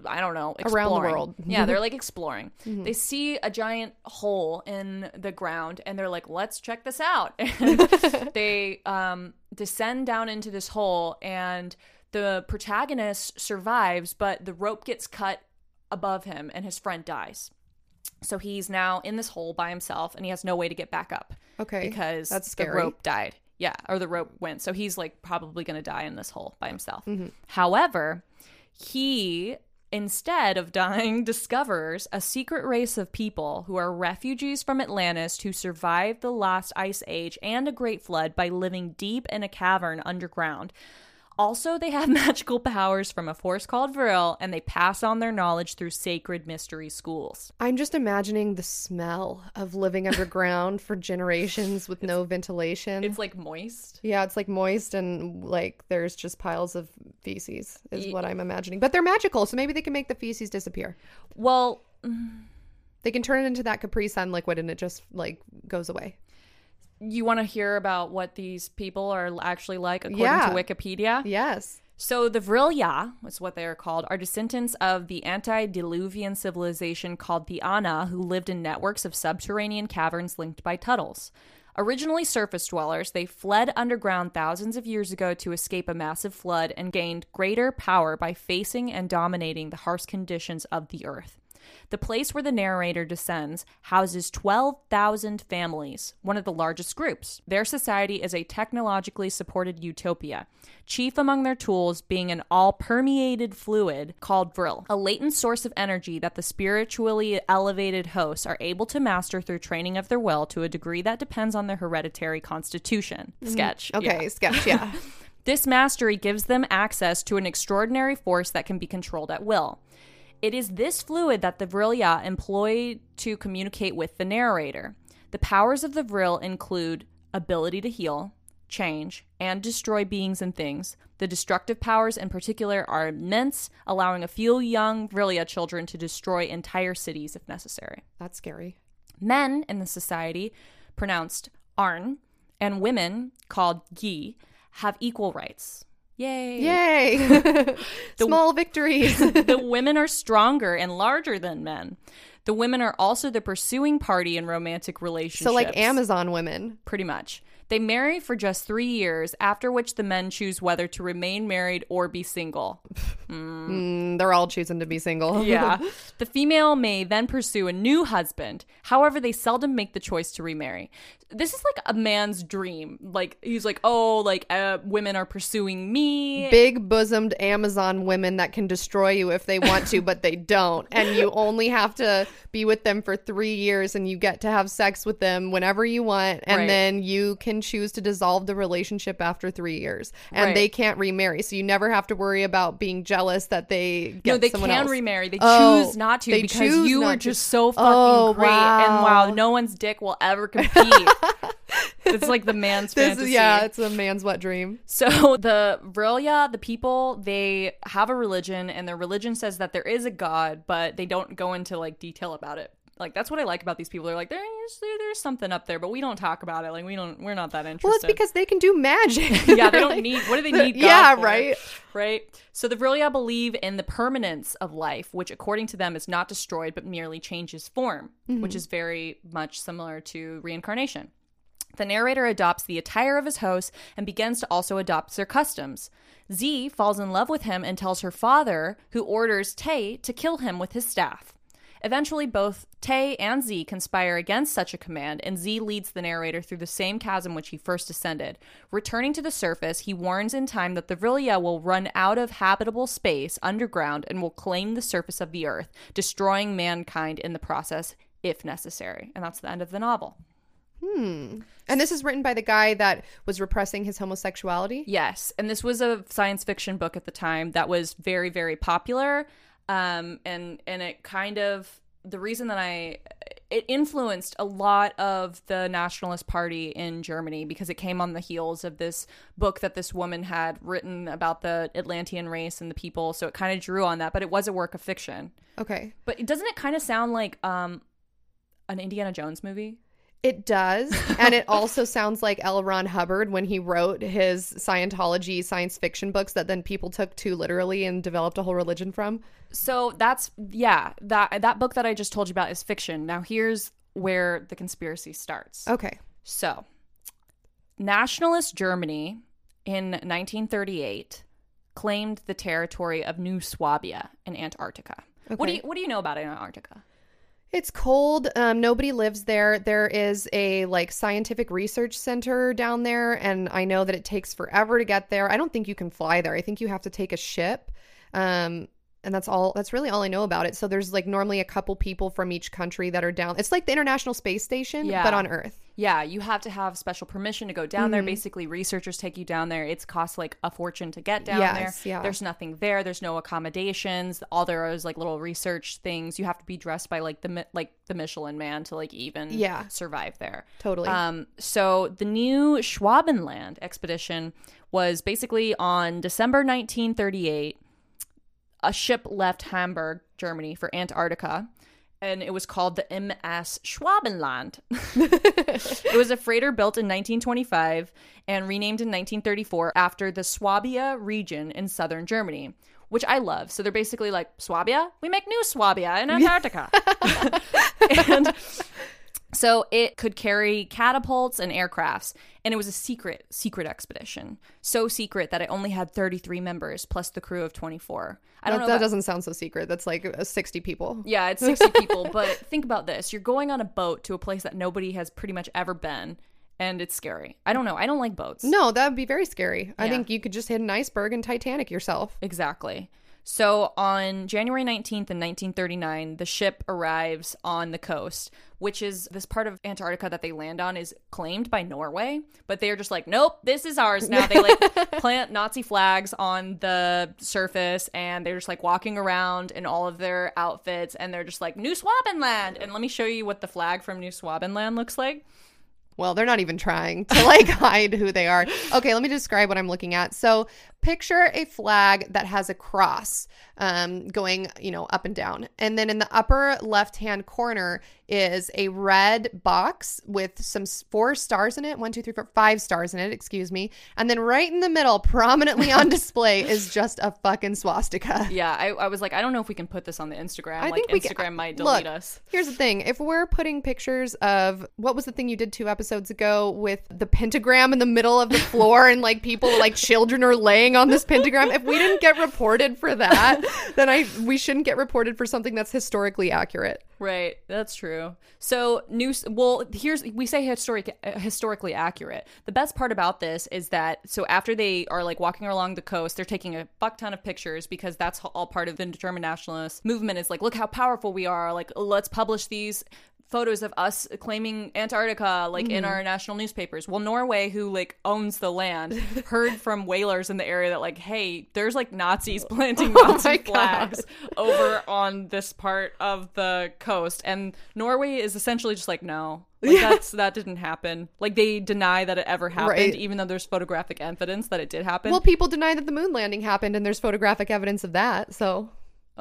I don't know, Around the world. yeah, they're (laughs) like exploring. They see a giant hole in the ground and they're like, "Let's check this out." (laughs) And (laughs) they um, descend down into this hole and the protagonist survives, but the rope gets cut above him and his friend dies. So he's now in this hole by himself and he has no way to get back up Okay. because That's scary. the rope died. Yeah, or the rope went. So he's like probably going to die in this hole by himself. Mm-hmm. However, he instead of (laughs) dying discovers a secret race of people who are refugees from Atlantis who survived the last ice age and a great flood by living deep in a cavern underground. Also, they have (laughs) magical powers from a force called Vril, and they pass on their knowledge through sacred mystery schools. I'm just imagining the smell of living underground for generations with (laughs) no ventilation. It's like moist. yeah, it's like moist and like there's just piles of feces, is what I'm imagining. But they're magical, so maybe they can make the feces disappear. Well, They can turn it into that Capri Sun liquid and it just like goes away. You want to hear about what these people are actually like according Yeah. to Wikipedia? Yes. So the Vrilya, is what they are called, are descendants of the antediluvian civilization called the Ana, who lived in networks of subterranean caverns linked by tunnels. Originally surface dwellers, they fled underground thousands of years ago to escape a massive flood and gained greater power by facing and dominating the harsh conditions of the earth. The place where the narrator descends houses 12,000 families, one of the largest groups. Their society is a technologically supported utopia, chief among their tools being an all permeated fluid called Vril, a latent source of energy that the spiritually elevated hosts are able to master through training of their will to a degree that depends on their hereditary constitution. Sketch. Okay, yeah. sketch, yeah. (laughs) This mastery gives them access to an extraordinary force that can be controlled at will. It is this fluid that the Vrilya employ to communicate with the narrator. The powers of the Vril include ability to heal, change, and destroy beings and things. The destructive powers in particular are immense, allowing a few young Vrilya children to destroy entire cities if necessary. That's scary. Men in the society, pronounced Arn, and women, called Gy, have equal rights. Yay! Yay! (laughs) Small victories. (laughs) the (laughs) women are stronger and larger than men. The women are also the pursuing party in romantic relationships. so, like Amazon women. pretty much. They marry for just three years, after which the men choose whether to remain married or be single. Mm, they're all choosing to be single. (laughs) Yeah. the female may then pursue a new husband. However, they seldom make the choice to remarry. This is like a man's dream. Like, he's like, oh, like, uh, women are pursuing me. Big bosomed Amazon women that can destroy you if they want to, but they don't. And you (laughs) only have to be with them for three years and you get to have sex with them whenever you want. And Right. then you can choose to dissolve the relationship after three years. And Right. they can't remarry. So you never have to worry about being jealous that they get no, they someone can else. remarry. They Oh, choose not to because you are just so oh, fucking Oh, great. And wow. wow, no one's dick will ever compete. (laughs) it's like the man's This fantasy. is, yeah, it's a man's wet dream. So the Vrilya, the people, they have a religion, and their religion says that there is a god, but they don't go into like detail about it. Like that's what I like about these people. They're like, there's there's something up there, but we don't talk about it. Like we don't, we're not that interested. Well, it's because they can do magic. (laughs) yeah, they don't (laughs) like- need. What do they need? God Yeah, for? right. Right. So the Vrilya believe in the permanence of life, which according to them is not destroyed but merely changes form, Mm-hmm. which is very much similar to reincarnation. The narrator adopts the attire of his host and begins to also adopt their customs. Zee falls in love with him and tells her father, who orders Tay to kill him with his staff. Eventually, both Tay and Zee conspire against such a command, and Zee leads the narrator through the same chasm which he first ascended. Returning to the surface, he warns in time that the Vrilya will run out of habitable space underground and will claim the surface of the earth, destroying mankind in the process if necessary. And that's the end of the novel. Hmm. And this is written by the guy that was repressing his homosexuality. Yes, and this was a science fiction book at the time that was very, very popular, um, and and it kind of the reason that I it influenced a lot of the Nationalist Party in Germany because it came on the heels of this book that this woman had written about the Atlantean race and the people, so it kind of drew on that. But it was a work of fiction. Okay. But doesn't it kind of sound like um, an Indiana Jones movie? It does. and it (laughs) also sounds like L. Ron Hubbard when he wrote his Scientology science fiction books that then people took too literally and developed a whole religion from. So that's yeah, that that book that I just told you about is fiction. Now here's where the conspiracy starts. Okay. So, nationalist Germany in 1938 claimed the territory of New Swabia in Antarctica. What do you what do you know about Antarctica? It's cold. Um, nobody lives there. There is a like scientific research center down there, and I know that it takes forever to get there. I don't think you can fly there. I think you have to take a ship. Um, and that's all. That's really all I know about it. So there's like normally a couple people from each country that are down. It's like the International Space Station, Yeah. but on Earth. Yeah, you have to have special permission to go down Mm-hmm. there. Basically, researchers take you down there. It's cost like a fortune to get down Yes, there. yeah. There's nothing there. There's no accommodations. All there is like little research things. You have to be dressed by like the like the Michelin Man to like even Yeah. survive there. Totally. Um, so the new Schwabenland expedition was basically on December 1938. A ship left Hamburg, Germany, for Antarctica, and it was called the MS Schwabenland. (laughs) (laughs) it was a freighter built in 1925 and renamed in 1934 after the Swabia region in southern Germany, which I love. So they're basically like Swabia, we make new Swabia in (laughs) Antarctica. and so it could carry catapults and aircrafts, and it was a secret, secret expedition. So secret that it only had 33 members plus the crew of 24. I don't that, know. that about- doesn't sound so secret. That's like uh, 60 people. yeah, it's 60 (laughs) people, but think about this. You're going on a boat to a place that nobody has pretty much ever been, and it's scary. I don't know. I don't like boats. No, that would be very scary. I think you could just hit an iceberg and Titanic yourself. Exactly. So on January 19th in 1939, the ship arrives on the coast, which is this part of Antarctica that they land on is claimed by Norway, but they're just like, nope, this is ours now. They like (laughs) plant Nazi flags on the surface and they're just like walking around in all of their outfits and they're just like, New Swabenland. And let me show you what the flag from New Swabenland looks like. Well, they're not even trying to like (laughs) hide who they are. Okay, let me describe what I'm looking at. So, picture a flag that has a cross um, going, you know, up and down. And then in the upper left hand corner is a red box with some four stars in it one, two, three, four, five stars in it, excuse me. And then right in the middle, (laughs) prominently on (laughs) display, is just a fucking swastika. Yeah, I, I was like, I don't know if we can put this on the Instagram. I like think we can- Instagram might Look, delete us. Here's the thing: if we're putting pictures of what was the thing you did two episodes ago with the pentagram in the middle of the (laughs) floor and like people like children are laying on this pentagram, if we didn't get reported for that, then I we shouldn't get reported for something that's historically accurate. Right, that's true. So new. Well, here's we say historic, historically accurate. The best part about this is that so after they are like walking along the coast, they're taking a fuck ton of pictures because that's all part of the German nationalist movement. Is like, look how powerful we are. Like, let's publish these photos of us claiming Antarctica like in our mm-hmm. national newspapers. Well, Norway, who like owns the land, (laughs) heard from whalers in the area that like, hey, there's like Nazis oh planting (laughs) Oh Nazi God. flags over on this part of the coast, and Norway is essentially just like, no. Like that's that didn't happen. Like they deny that it ever happened, Right. even though there's photographic evidence that it did happen. Well, people deny that the moon landing happened, and there's photographic evidence of that. So,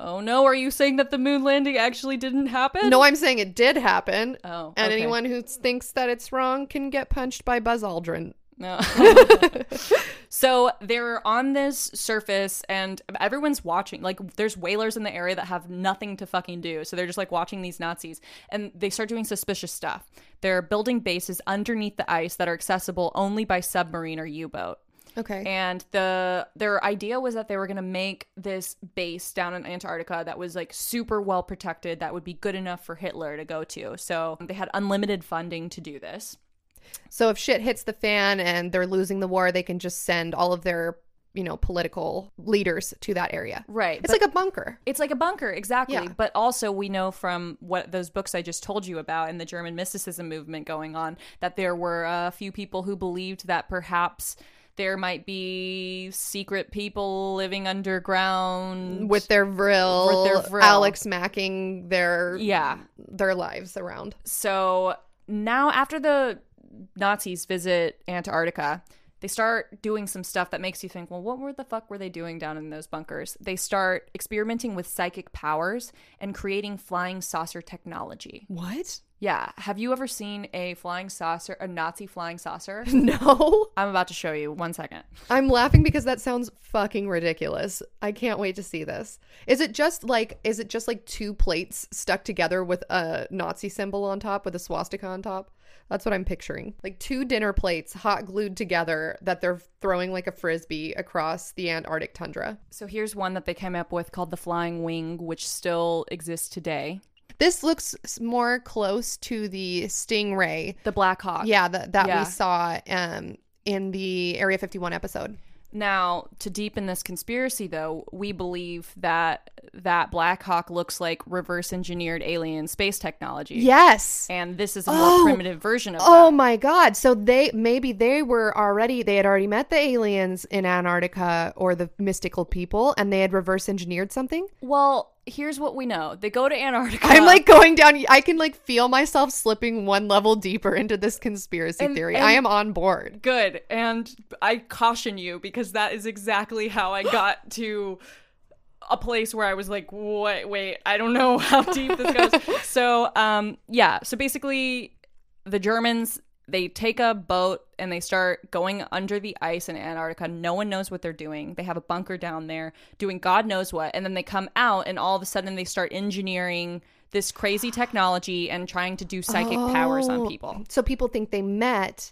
oh no, are you saying that the moon landing actually didn't happen? no, I'm saying it did happen. Oh, and okay. anyone who thinks that it's wrong can get punched by Buzz Aldrin. No. (laughs) (laughs) so they're on this surface and everyone's watching. Like there's whalers in the area that have nothing to fucking do. So they're just like watching these Nazis and they start doing suspicious stuff. They're building bases underneath the ice that are accessible only by submarine or U-boat. Okay. And the their idea was that they were going to make this base down in Antarctica that was like super well protected that would be good enough for Hitler to go to. So they had unlimited funding to do this. So if shit hits the fan and they're losing the war, they can just send all of their, you know, political leaders to that area. Right. It's like a bunker. It's like a bunker, exactly. Yeah. But also, we know from what those books I just told you about and the German mysticism movement going on that there were uh, a few people who believed that perhaps there might be secret people living underground With their vril, With their vril. Alex macking their yeah. their lives around. So now, after the Nazis visit Antarctica, they start doing some stuff that makes you think, well, what were the fuck were they doing down in those bunkers? They start experimenting with psychic powers and creating flying saucer technology. What? Yeah. Have you ever seen a flying saucer, a Nazi flying saucer? (laughs) No. I'm about to show you. One second. I'm laughing because that sounds fucking ridiculous. I can't wait to see this. Is it just like is it just like two plates stuck together with a Nazi symbol on top with a swastika on top? That's what I'm picturing. Like two dinner plates hot glued together that they're throwing like a frisbee across the Antarctic tundra. So here's one that they came up with called the Flying Wing, which still exists today. This looks more close to the Stingray. The Black Hawk. Yeah, that that Yeah. we saw um in the Area 51 episode. Now, to deepen this conspiracy, though, we believe that that Black Hawk looks like reverse engineered alien space technology. Yes. And this is a more Oh. primitive version of Oh that. my god. So they maybe they were already they had already met the aliens in Antarctica or the mystical people and they had reverse engineered something. Well, here's what we know they go to Antarctica. I'm like going down I can like feel myself slipping one level deeper into this conspiracy And- theory. and- I am on board. good. And I caution you because that is exactly how I got (gasps) to a place where I was like, wait, wait, I don't know how deep this goes. (laughs) so, um, yeah. So basically, the Germans they take a boat and they start going under the ice in Antarctica. No one knows what they're doing. They have a bunker down there doing God knows what, and then they come out and all of a sudden they start engineering this crazy technology and trying to do psychic powers on Oh. people. So people think they met.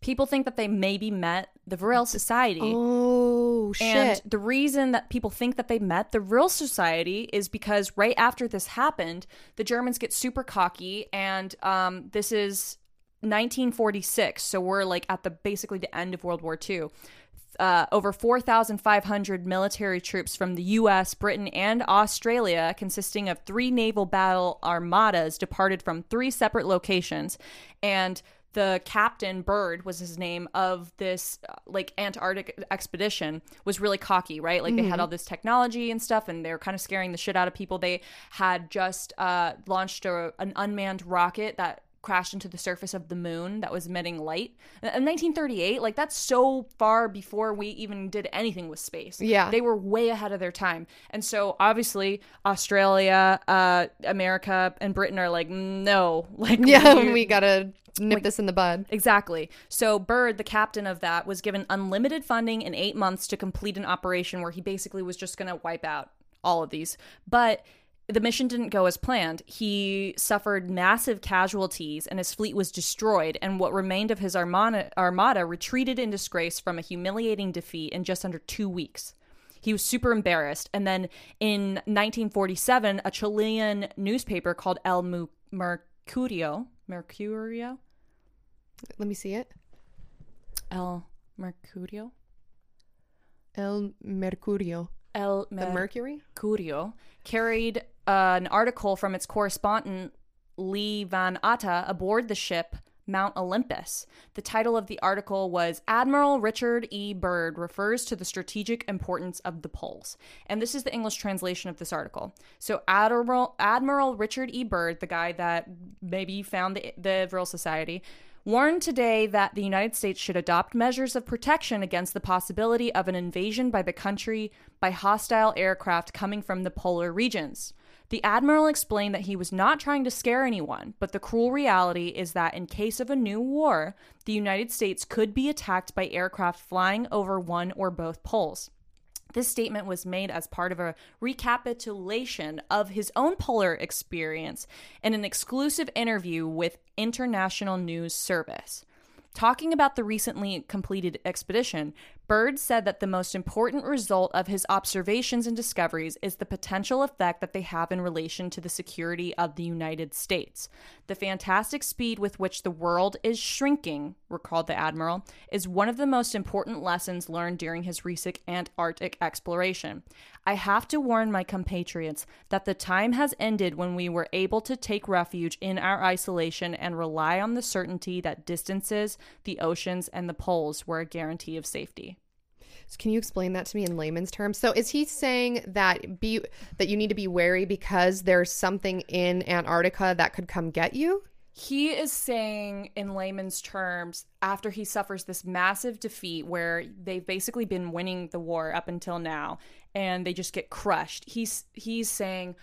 People think that they maybe met the Vril Society. Oh shit. And the reason that people think that they met the Vril society is because right after this happened, the Germans get super cocky, and um, this is 1946, so we're like at the basically the end of World War II. uh, over 4,500 military troops from the US, Britain, and Australia, consisting of three naval battle armadas, departed from three separate locations. And the captain Byrd was his name of this uh, like antarctic expedition was really cocky right like they had all this technology and stuff and they were kind of scaring the shit out of people they had just uh, launched a, an unmanned rocket that crashed into the surface of the moon that was emitting light in 1938 like that's so far before we even did anything with space Yeah. they were way ahead of their time and so obviously australia uh, america and britain are like no (laughs) like Yeah, we- we gotta nip this in the bud. Exactly. So Byrd, the captain of that, was given unlimited funding in eight months to complete an operation where he basically was just going to wipe out all of these. But the mission didn't go as planned. He suffered massive casualties and his fleet was destroyed, and what remained of his armada, armada retreated in disgrace from a humiliating defeat in just under two weeks. He was super embarrassed. And then in 1947, a Chilean newspaper called El Mu- Mercurio, Mercurio, Let me see it. El Mercurio. El Mercurio. El The Mercury? Mercurio carried uh, an article from its correspondent Lee Van Atta aboard the ship Mount Olympus. The title of the article was Admiral Richard E. Byrd refers to the strategic importance of the poles. And this is the English translation of this article. So Admiral Admiral Richard E. Byrd, the guy that maybe found the, the Vril Society, warned today that the United States should adopt measures of protection against the possibility of an invasion by the country by hostile aircraft coming from the polar regions. The admiral explained that he was not trying to scare anyone, but the cruel reality is that in case of a new war, the United States could be attacked by aircraft flying over one or both poles. This statement was made as part of a recapitulation of his own polar experience in an exclusive interview with International News Service. Talking about the recently completed expedition, Byrd said that the most important result of his observations and discoveries is the potential effect that they have in relation to the security of the United States. The fantastic speed with which the world is shrinking, recalled the Admiral, is one of the most important lessons learned during his recent Antarctic exploration. I have to warn my compatriots that the time has ended when we were able to take refuge in our isolation and rely on the certainty that distances, the oceans, and the poles were a guarantee of safety. Can you explain that to me in layman's terms? So is he saying that be that you need to be wary because there's something in Antarctica that could come get you? He is saying, in layman's terms, after he suffers this massive defeat where they've basically been winning the war up until now and they just get crushed, he's he's saying,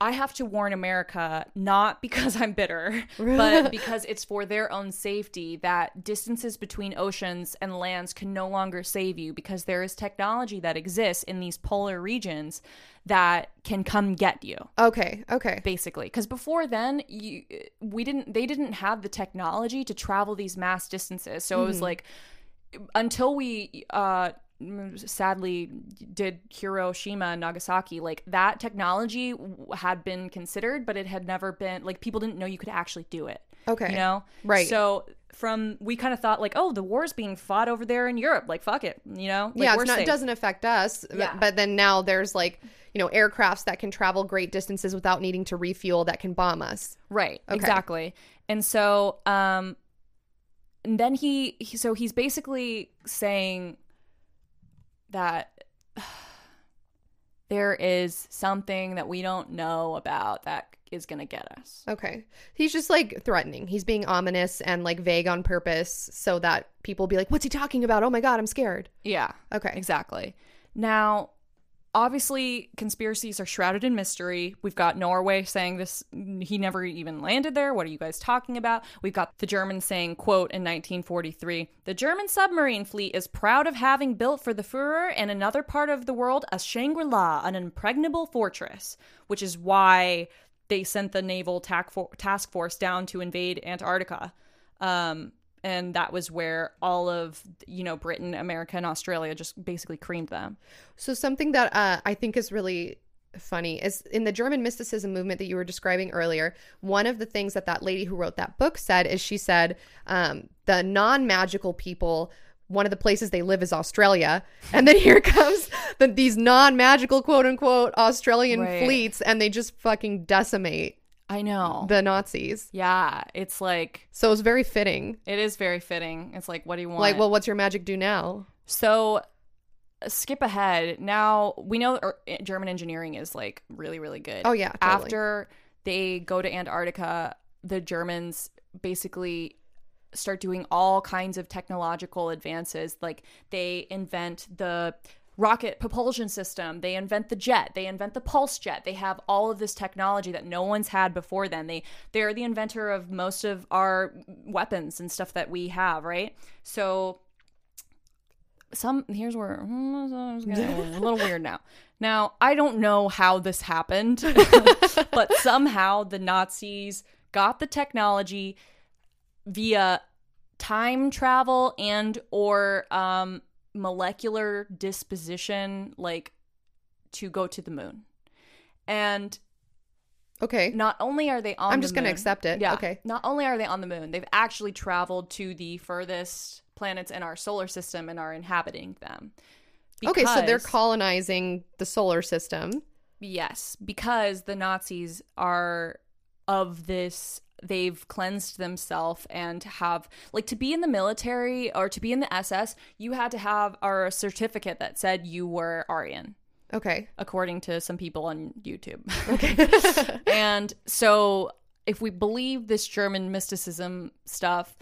I have to warn America not (laughs) because I'm bitter, but (laughs) because it's for their own safety that distances between oceans and lands can no longer save you because there is technology that exists in these polar regions that can come get you. Okay, okay. basically because before then you we didn't they didn't have the technology to travel these mass distances. So it was like until we uh sadly did Hiroshima and Nagasaki like that technology had been considered but it had never been like people didn't know you could actually do it Okay. you know Right. so from we kind of thought like oh the war's being fought over there in Europe like fuck it you know like, yeah, not, it doesn't affect us. but- Yeah. But then now there's like, you know, aircrafts that can travel great distances without needing to refuel that can bomb us. Right. Okay. Exactly. And so um and then he, he so he's basically saying that (sighs) there is something that we don't know about that is going to get us. Okay. He's just like threatening. He's being ominous and like vague on purpose so that people be like, what's he talking about? Oh my God, I'm scared. Yeah. Okay. Exactly. Now, obviously, conspiracies are shrouded in mystery. We've got Norway saying this he never even landed there. What are you guys talking about? We've got the Germans saying, quote, in 1943, the German submarine fleet is proud of having built for the Fuhrer and another part of the world a Shangri-La, an impregnable fortress, which is why they sent the naval task force down to invade Antarctica. Um, and that was where all of you know Britain, America, and Australia just basically creamed them. So something that uh, I think is really funny is in the German mysticism movement that you were describing earlier. One of the things that that lady who wrote that book said is she said um, the non-magical people one of the places they live is Australia. And then here (laughs) comes the, these non magical, quote unquote, Australian Right. fleets, and they just fucking decimate I know. the Nazis. yeah, it's like So it's very fitting. it is very fitting. It's like, what do you want? Like, well, what's your magic do now? So uh, skip ahead. Now we know er, German engineering is like really really good. Oh, yeah, totally. After they go to Antarctica, the Germans basically start doing all kinds of technological advances. Like they invent the rocket propulsion system, they invent the jet, they invent the pulse jet. They have all of this technology that no one's had before then. They they're the inventor of most of our weapons and stuff that we have, right? So some here's where (laughs) a little weird now. Now I don't know how this happened, (laughs) but somehow the Nazis got the technology via time travel and or um, molecular disposition, like to go to the moon. And Okay. not only are they on I'm just gonna moon- accept it. Yeah. Okay. Not only are they on the moon, they've actually traveled to the furthest planets in our solar system and are inhabiting them. Okay, so they're colonizing the solar system. Yes, because the Nazis are of this they've cleansed themselves and have like to be in the military or to be in the SS, you had to have a certificate that said you were Aryan. Okay. according to some people on YouTube. Okay. (laughs) and so, if we believe this German mysticism stuff,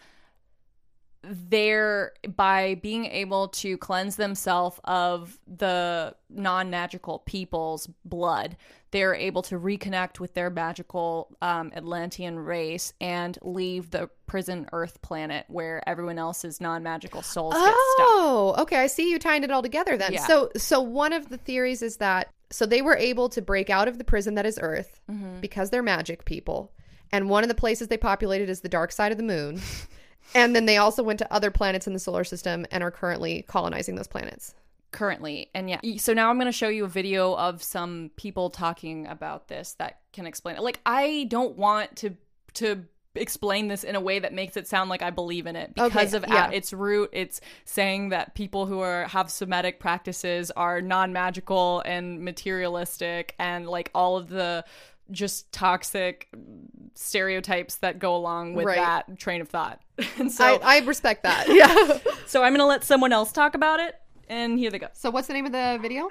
they're by being able to cleanse themselves of the non magical people's blood, they're able to reconnect with their magical um, Atlantean race and leave the prison Earth planet where everyone else's non magical souls get stuck. Oh, okay. I see you tying it all together then. Yeah. So, so one of the theories is that so they were able to break out of the prison that is Earth Mm-hmm. because they're magic people, and one of the places they populated is the dark side of the moon, (laughs) and then they also went to other planets in the solar system and are currently colonizing those planets. currently and yeah so now i'm going to show you a video of some people talking about this that can explain it like i don't want to to explain this in a way that makes it sound like i believe in it because Okay, of yeah. at its root it's saying that people who are have semitic practices are non-magical and materialistic and like all of the just toxic stereotypes that go along with Right. that train of thought (laughs) and so I, I respect that. (laughs) Yeah. (laughs) so i'm going to let someone else talk about it and here they go so, what's the name of the video?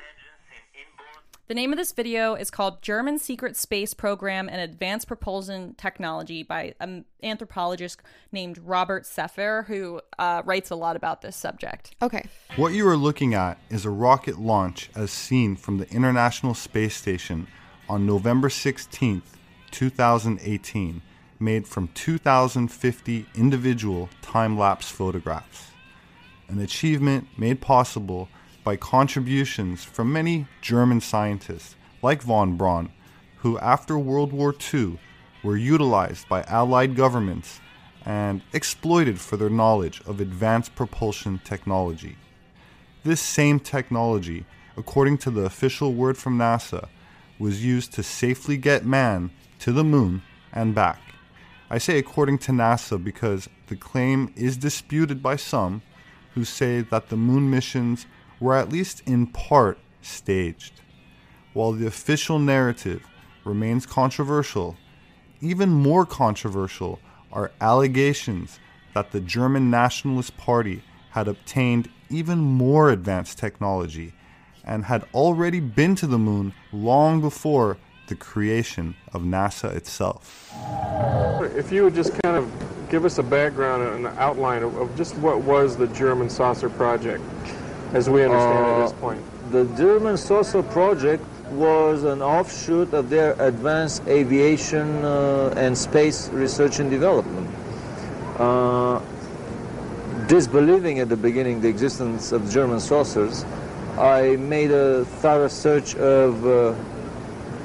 The name of this video is called German Secret Space Program and Advanced Propulsion Technology by an anthropologist named Robert Sepehr, who uh, writes a lot about this subject. Okay. What you are looking at is a rocket launch as seen from the International Space Station on November 16th, 2018, made from 2,050 individual time lapse photographs. An achievement made possible by contributions from many German scientists like von Braun, who after World War II were utilized by Allied governments and exploited for their knowledge of advanced propulsion technology. This same technology, according to the official word from NASA, was used to safely get man to the moon and back. I say according to NASA because the claim is disputed by some who say that the moon missions were at least in part staged. While the official narrative remains controversial, even more controversial are allegations that the German Nationalist Party had obtained even more advanced technology and had already been to the moon long before the creation of NASA itself. If you would just kind of give us a background and an outline of, of just what was the German saucer project, as we understand it at this Uh, point. The German Saucer project was an offshoot of their advanced aviation uh, and space research and development. Uh, disbelieving at the beginning the existence of German saucers, I made a thorough search of uh,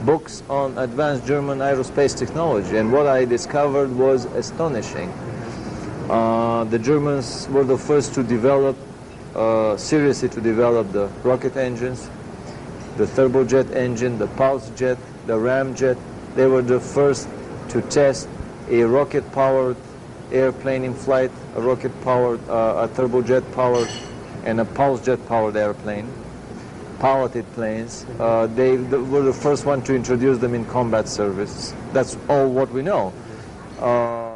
books on advanced German aerospace technology, and what I discovered was astonishing. Uh, the Germans were the first to develop, uh, seriously to develop the rocket engines, the turbojet engine, the pulse jet, the ramjet. They were the first to test a rocket-powered airplane in flight, a rocket-powered, uh, a turbojet-powered, and a pulse jet-powered airplane, piloted planes. Uh, they th- were the first one to introduce them in combat service. That's all what we know. Uh,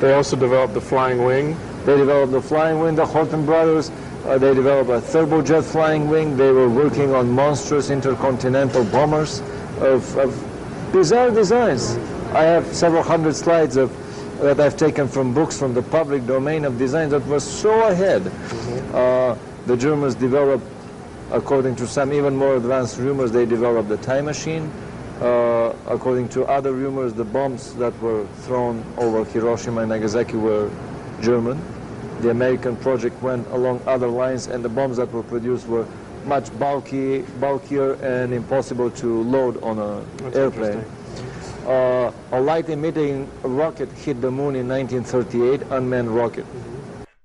They also developed the flying wing. they developed the flying wing, the Horten brothers. Uh, they developed a turbojet flying wing. They were working on monstrous intercontinental bombers of, of bizarre designs. I have several hundred slides of that I've taken from books from the public domain of designs that were so ahead. Uh, the Germans developed, according to some even more advanced rumors, they developed the time machine. Uh, according to other rumors, the bombs that were thrown over Hiroshima and Nagasaki were German. The American project went along other lines, and the bombs that were produced were much bulky, bulkier and impossible to load on an airplane. Uh, a light-emitting rocket hit the moon in 1938, unmanned rocket.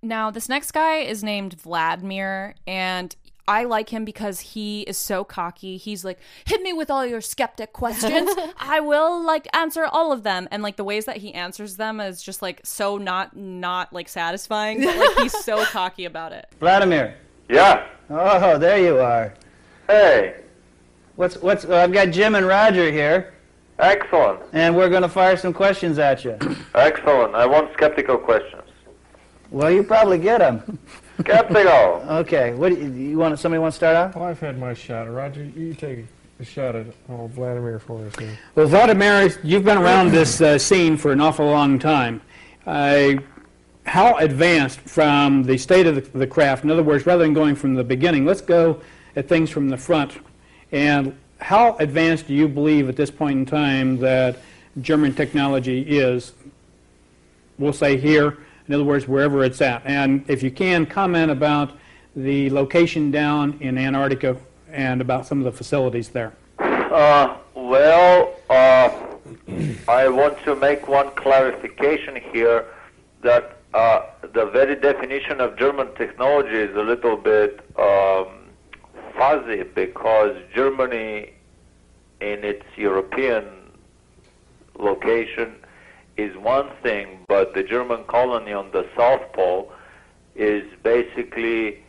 Now, this next guy is named Vladimir, and I like him because he is so cocky. He's like, hit me with all your skeptic questions. (laughs) I will like answer all of them. And like the ways that he answers them is just like so not not like satisfying, but like he's so (laughs) cocky about it. Vladimir. Yeah. Oh, there you are. Hey. What's what's? Uh, I've got Jim and Roger here, Excellent. and we're going to fire some questions at you. (clears throat) Excellent. I want skeptical questions. Well, you probably get them. Skeptical. (laughs) Okay. What do you, you want? Somebody want to start off? Well, I've had my shot. Roger, you take a shot at oh, Vladimir for us here. Well, Vladimir, you've been around this uh, scene for an awful long time. Uh, how advanced from the state of the, the craft, in other words, rather than going from the beginning, let's go at things from the front. And how advanced do you believe at this point in time that German technology is, we'll say here, in other words, wherever it's at? And if you can, comment about the location down in Antarctica and about some of the facilities there. Uh, well, uh, I want to make one clarification here that uh, the very definition of German technology is a little bit um, fuzzy because Germany, in its European location, is one thing, but the German colony on the South Pole is basically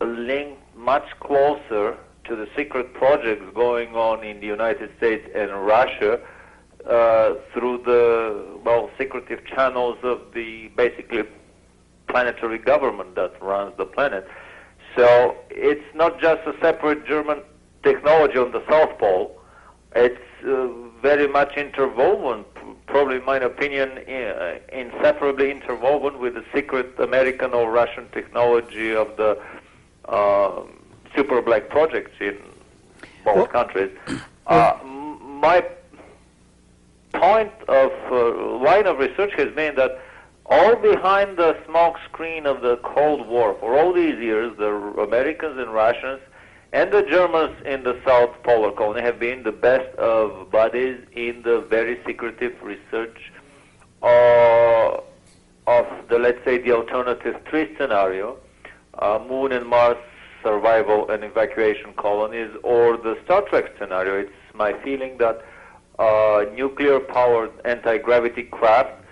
linked much closer to the secret projects going on in the United States and Russia uh, through the well secretive channels of the basically planetary government that runs the planet. So it's not just a separate German technology on the South Pole. It's uh, very much interwoven, probably in my opinion, uh, inseparably interwoven with the secret American or Russian technology of the uh, super black projects in both countries. (clears throat) Uh, my point of uh, line of research has been that all behind the smoke screen of the Cold War for all these years, the Americans and Russians and the Germans in the South Polar Colony have been the best of buddies in the very secretive research uh, of the, let's say, the alternative three scenario, uh, Moon and Mars survival and evacuation colonies, or the Star Trek scenario. It's my feeling that uh, nuclear-powered anti-gravity craft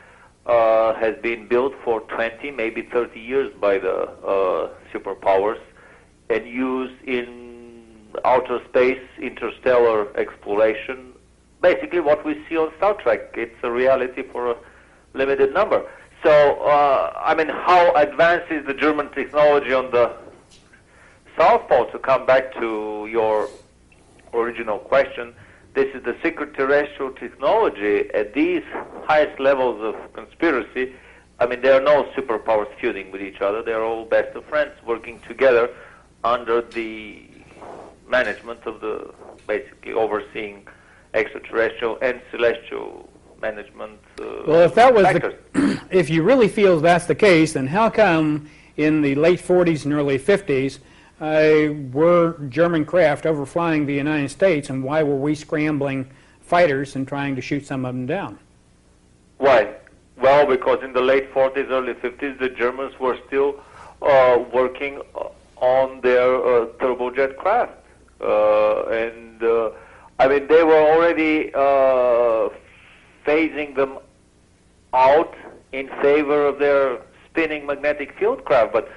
uh, has been built for 20, maybe 30 years by the uh, superpowers and used in outer space, interstellar exploration. Basically, what we see on Star Trek. It's a reality for a limited number. So, uh, I mean, how advanced is the German technology on the South Pole? To come back to your original question, this is the secret terrestrial technology at these highest levels of conspiracy. I mean, there are no superpowers feuding with each other. They're all best of friends working together under the management of the basically overseeing extraterrestrial and celestial management. Uh, Well, if that was factors. the, (clears throat) if you really feel that's the case, then how come in the late 40s and early 50s uh, were German craft overflying the United States, and why were we scrambling fighters and trying to shoot some of them down? Why? Well, because in the late 40s, early 50s, the Germans were still uh, working uh, on their uh, turbojet craft. Uh, and, uh, I mean, they were already uh, phasing them out in favor of their spinning magnetic field craft. But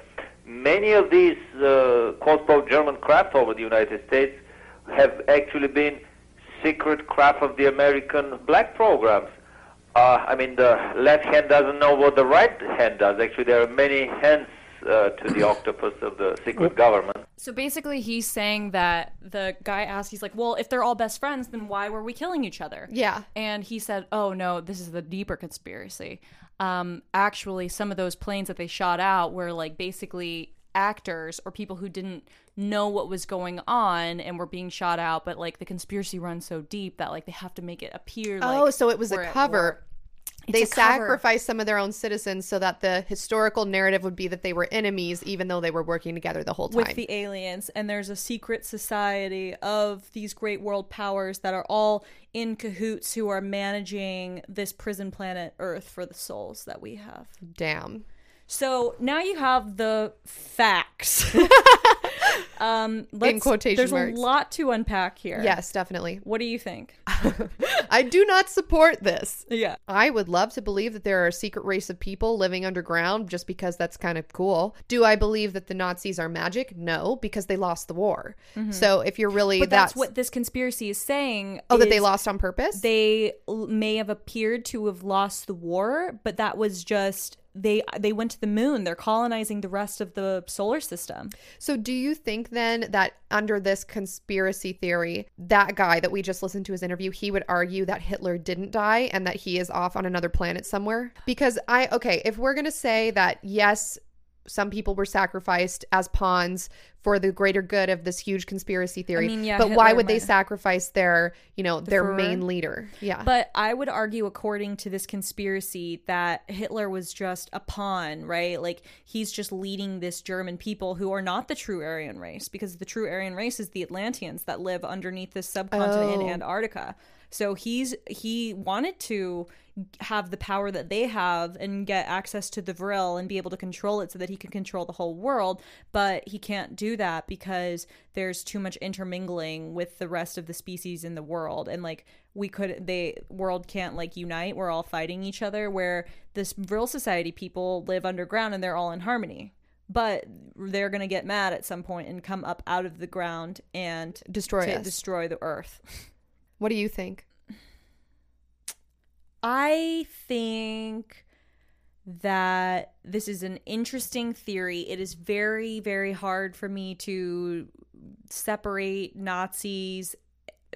many of these uh, quote German craft over the United States have actually been secret craft of the American black programs. Uh, I mean, the left hand doesn't know what the right hand does. Actually, there are many hands uh, to the octopus of the secret government. So basically, he's saying that the guy asked, he's like, well, if they're all best friends, then why were we killing each other? Yeah. And he said, oh, no, this is the deeper conspiracy. Um, actually, some of those planes that they shot out were like basically actors or people who didn't know what was going on and were being shot out, but like the conspiracy runs so deep that like they have to make it appear like. oh, so it was a at cover. They It's a cover. sacrificed some of their own citizens so that the historical narrative would be that they were enemies, even though they were working together the whole time. with the aliens and there's a secret society of these great world powers that are all in cahoots who are managing this prison planet earth for the souls that we have Damn. so now you have the facts (laughs) (laughs) um let's, quotation there's marks. a lot to unpack here Yes, definitely. what do you think (laughs) I do not support this. yeah I would love to believe that there are a secret race of people living underground just because that's kind of cool. Do I believe that the Nazis are magic? No, because they lost the war. So if you're really Mm-hmm. but that's, that's what this conspiracy is saying oh that they lost on purpose. they may have appeared to have lost the war but that was just they they went to the moon they're colonizing the rest of the solar system So, do you think then that under this conspiracy theory, that guy that we just listened to his interview, he would argue that Hitler didn't die and that he is off on another planet somewhere? Because I, okay, if we're going to say that, yes, some people were sacrificed as pawns for the greater good of this huge conspiracy theory. mean, yeah, but why would they sacrifice their, you know, their Führer? main leader? Yeah. But I would argue, according to this conspiracy, that Hitler was just a pawn, right? Like he's just leading this German people who are not the true Aryan race, because the true Aryan race is the Atlanteans that live underneath this subcontinent oh. in Oh. Antarctica. So he's he wanted to have the power that they have and get access to the Vril and be able to control it so that he can control the whole world, but he can't do that because there's too much intermingling with the rest of the species in the world and like we could they world can't like unite, we're all fighting each other where this Vril society people live underground and they're all in harmony. But they're gonna get mad at some point and come up out of the ground and Destroy destroy the earth. (laughs) what do you think? I think that this is an interesting theory. It is very, very hard for me to separate Nazis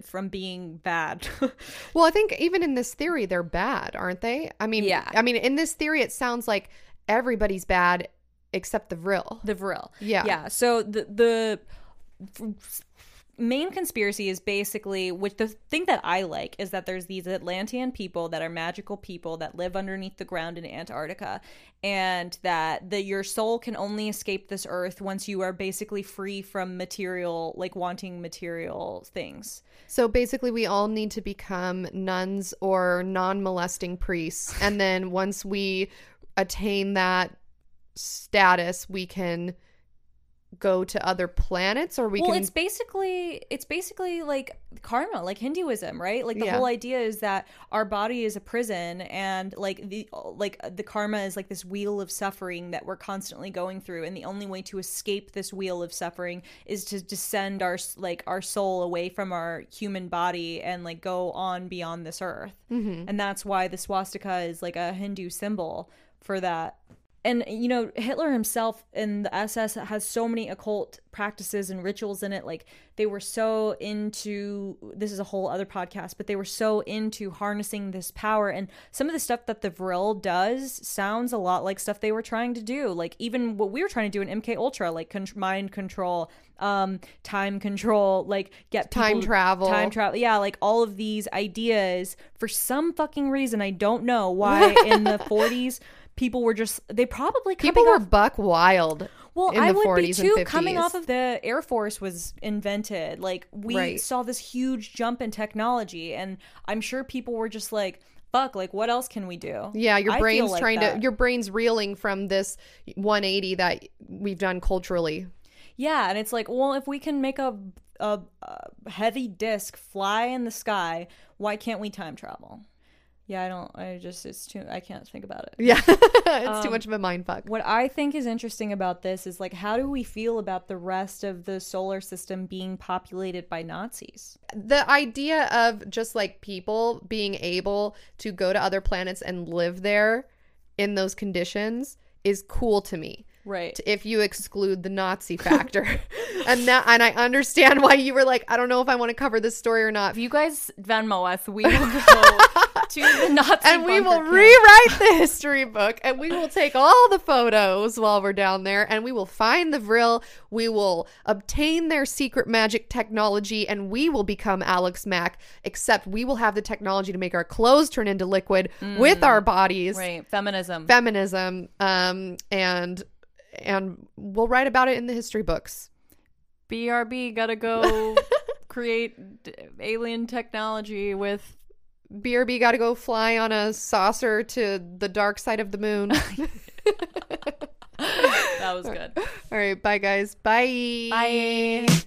from being bad. (laughs) Well, I think even in this theory, they're bad, aren't they? I mean, Yeah. I mean, in this theory, it sounds like everybody's bad except the Vril. the Vril. Yeah. Yeah. So the the main conspiracy is basically which the thing that I like is that there's these Atlantean people that are magical people that live underneath the ground in Antarctica and that the your soul can only escape this earth once you are basically free from material like wanting material things. So basically, we all need to become nuns or non molesting priests. And then once we attain that status, we can go to other planets or we well, can. it's basically it's basically like karma, like Hinduism, right? Like the Yeah. whole idea is that our body is a prison, and like the like the karma is like this wheel of suffering that we're constantly going through, and the only way to escape this wheel of suffering is to descend our like our soul away from our human body and like go on beyond this earth, Mhm. and that's why the swastika is like a Hindu symbol for that and you know hitler himself and the ss has so many occult practices and rituals in it. Like they were so into this is a whole other podcast but they were so into harnessing this power. And some of the stuff that the vril does sounds a lot like stuff they were trying to do. Like even what we were trying to do in mk ultra like con- mind control um time control like get Time travel. time travel. Yeah like all of these ideas. For some fucking reason i don't know why (laughs) in the 40s people were just they probably People were off buck wild. well in i the would 40s be too coming off of the air force was invented like we Right. saw this huge jump in technology and i'm sure people were just like fuck like what else can we do Yeah, your I brain's like trying that. to, your brain's reeling from this 180 that we've done culturally. Yeah, and it's like, well, if we can make a, a, a heavy disc fly in the sky, why can't we time travel? Yeah, I don't. I just it's too. I can't think about it. Yeah, (laughs) it's too Um, much of a mind fuck. What I think is interesting about this is like, how do we feel about the rest of the solar system being populated by Nazis? the idea of just like people being able to go to other planets and live there in those conditions is cool to me. Right. If you exclude the Nazi factor. (laughs) and that and I understand why you were like, I don't know if I want to cover this story or not. If you guys Venmo us, we will go (laughs) to the Nazi and we will camp. rewrite the history book and we will take all the photos while we're down there and we will find the Vril. We will obtain their secret magic technology and we will become Alex Mack, except we will have the technology to make our clothes turn into liquid with our bodies. Right, feminism. Feminism. Um and and we'll write about it in the history books. BRB gotta go (laughs) create alien technology with BRB got to go fly on a saucer to the dark side of the moon. (laughs) (laughs) that was good. All right, bye guys. Bye. Bye.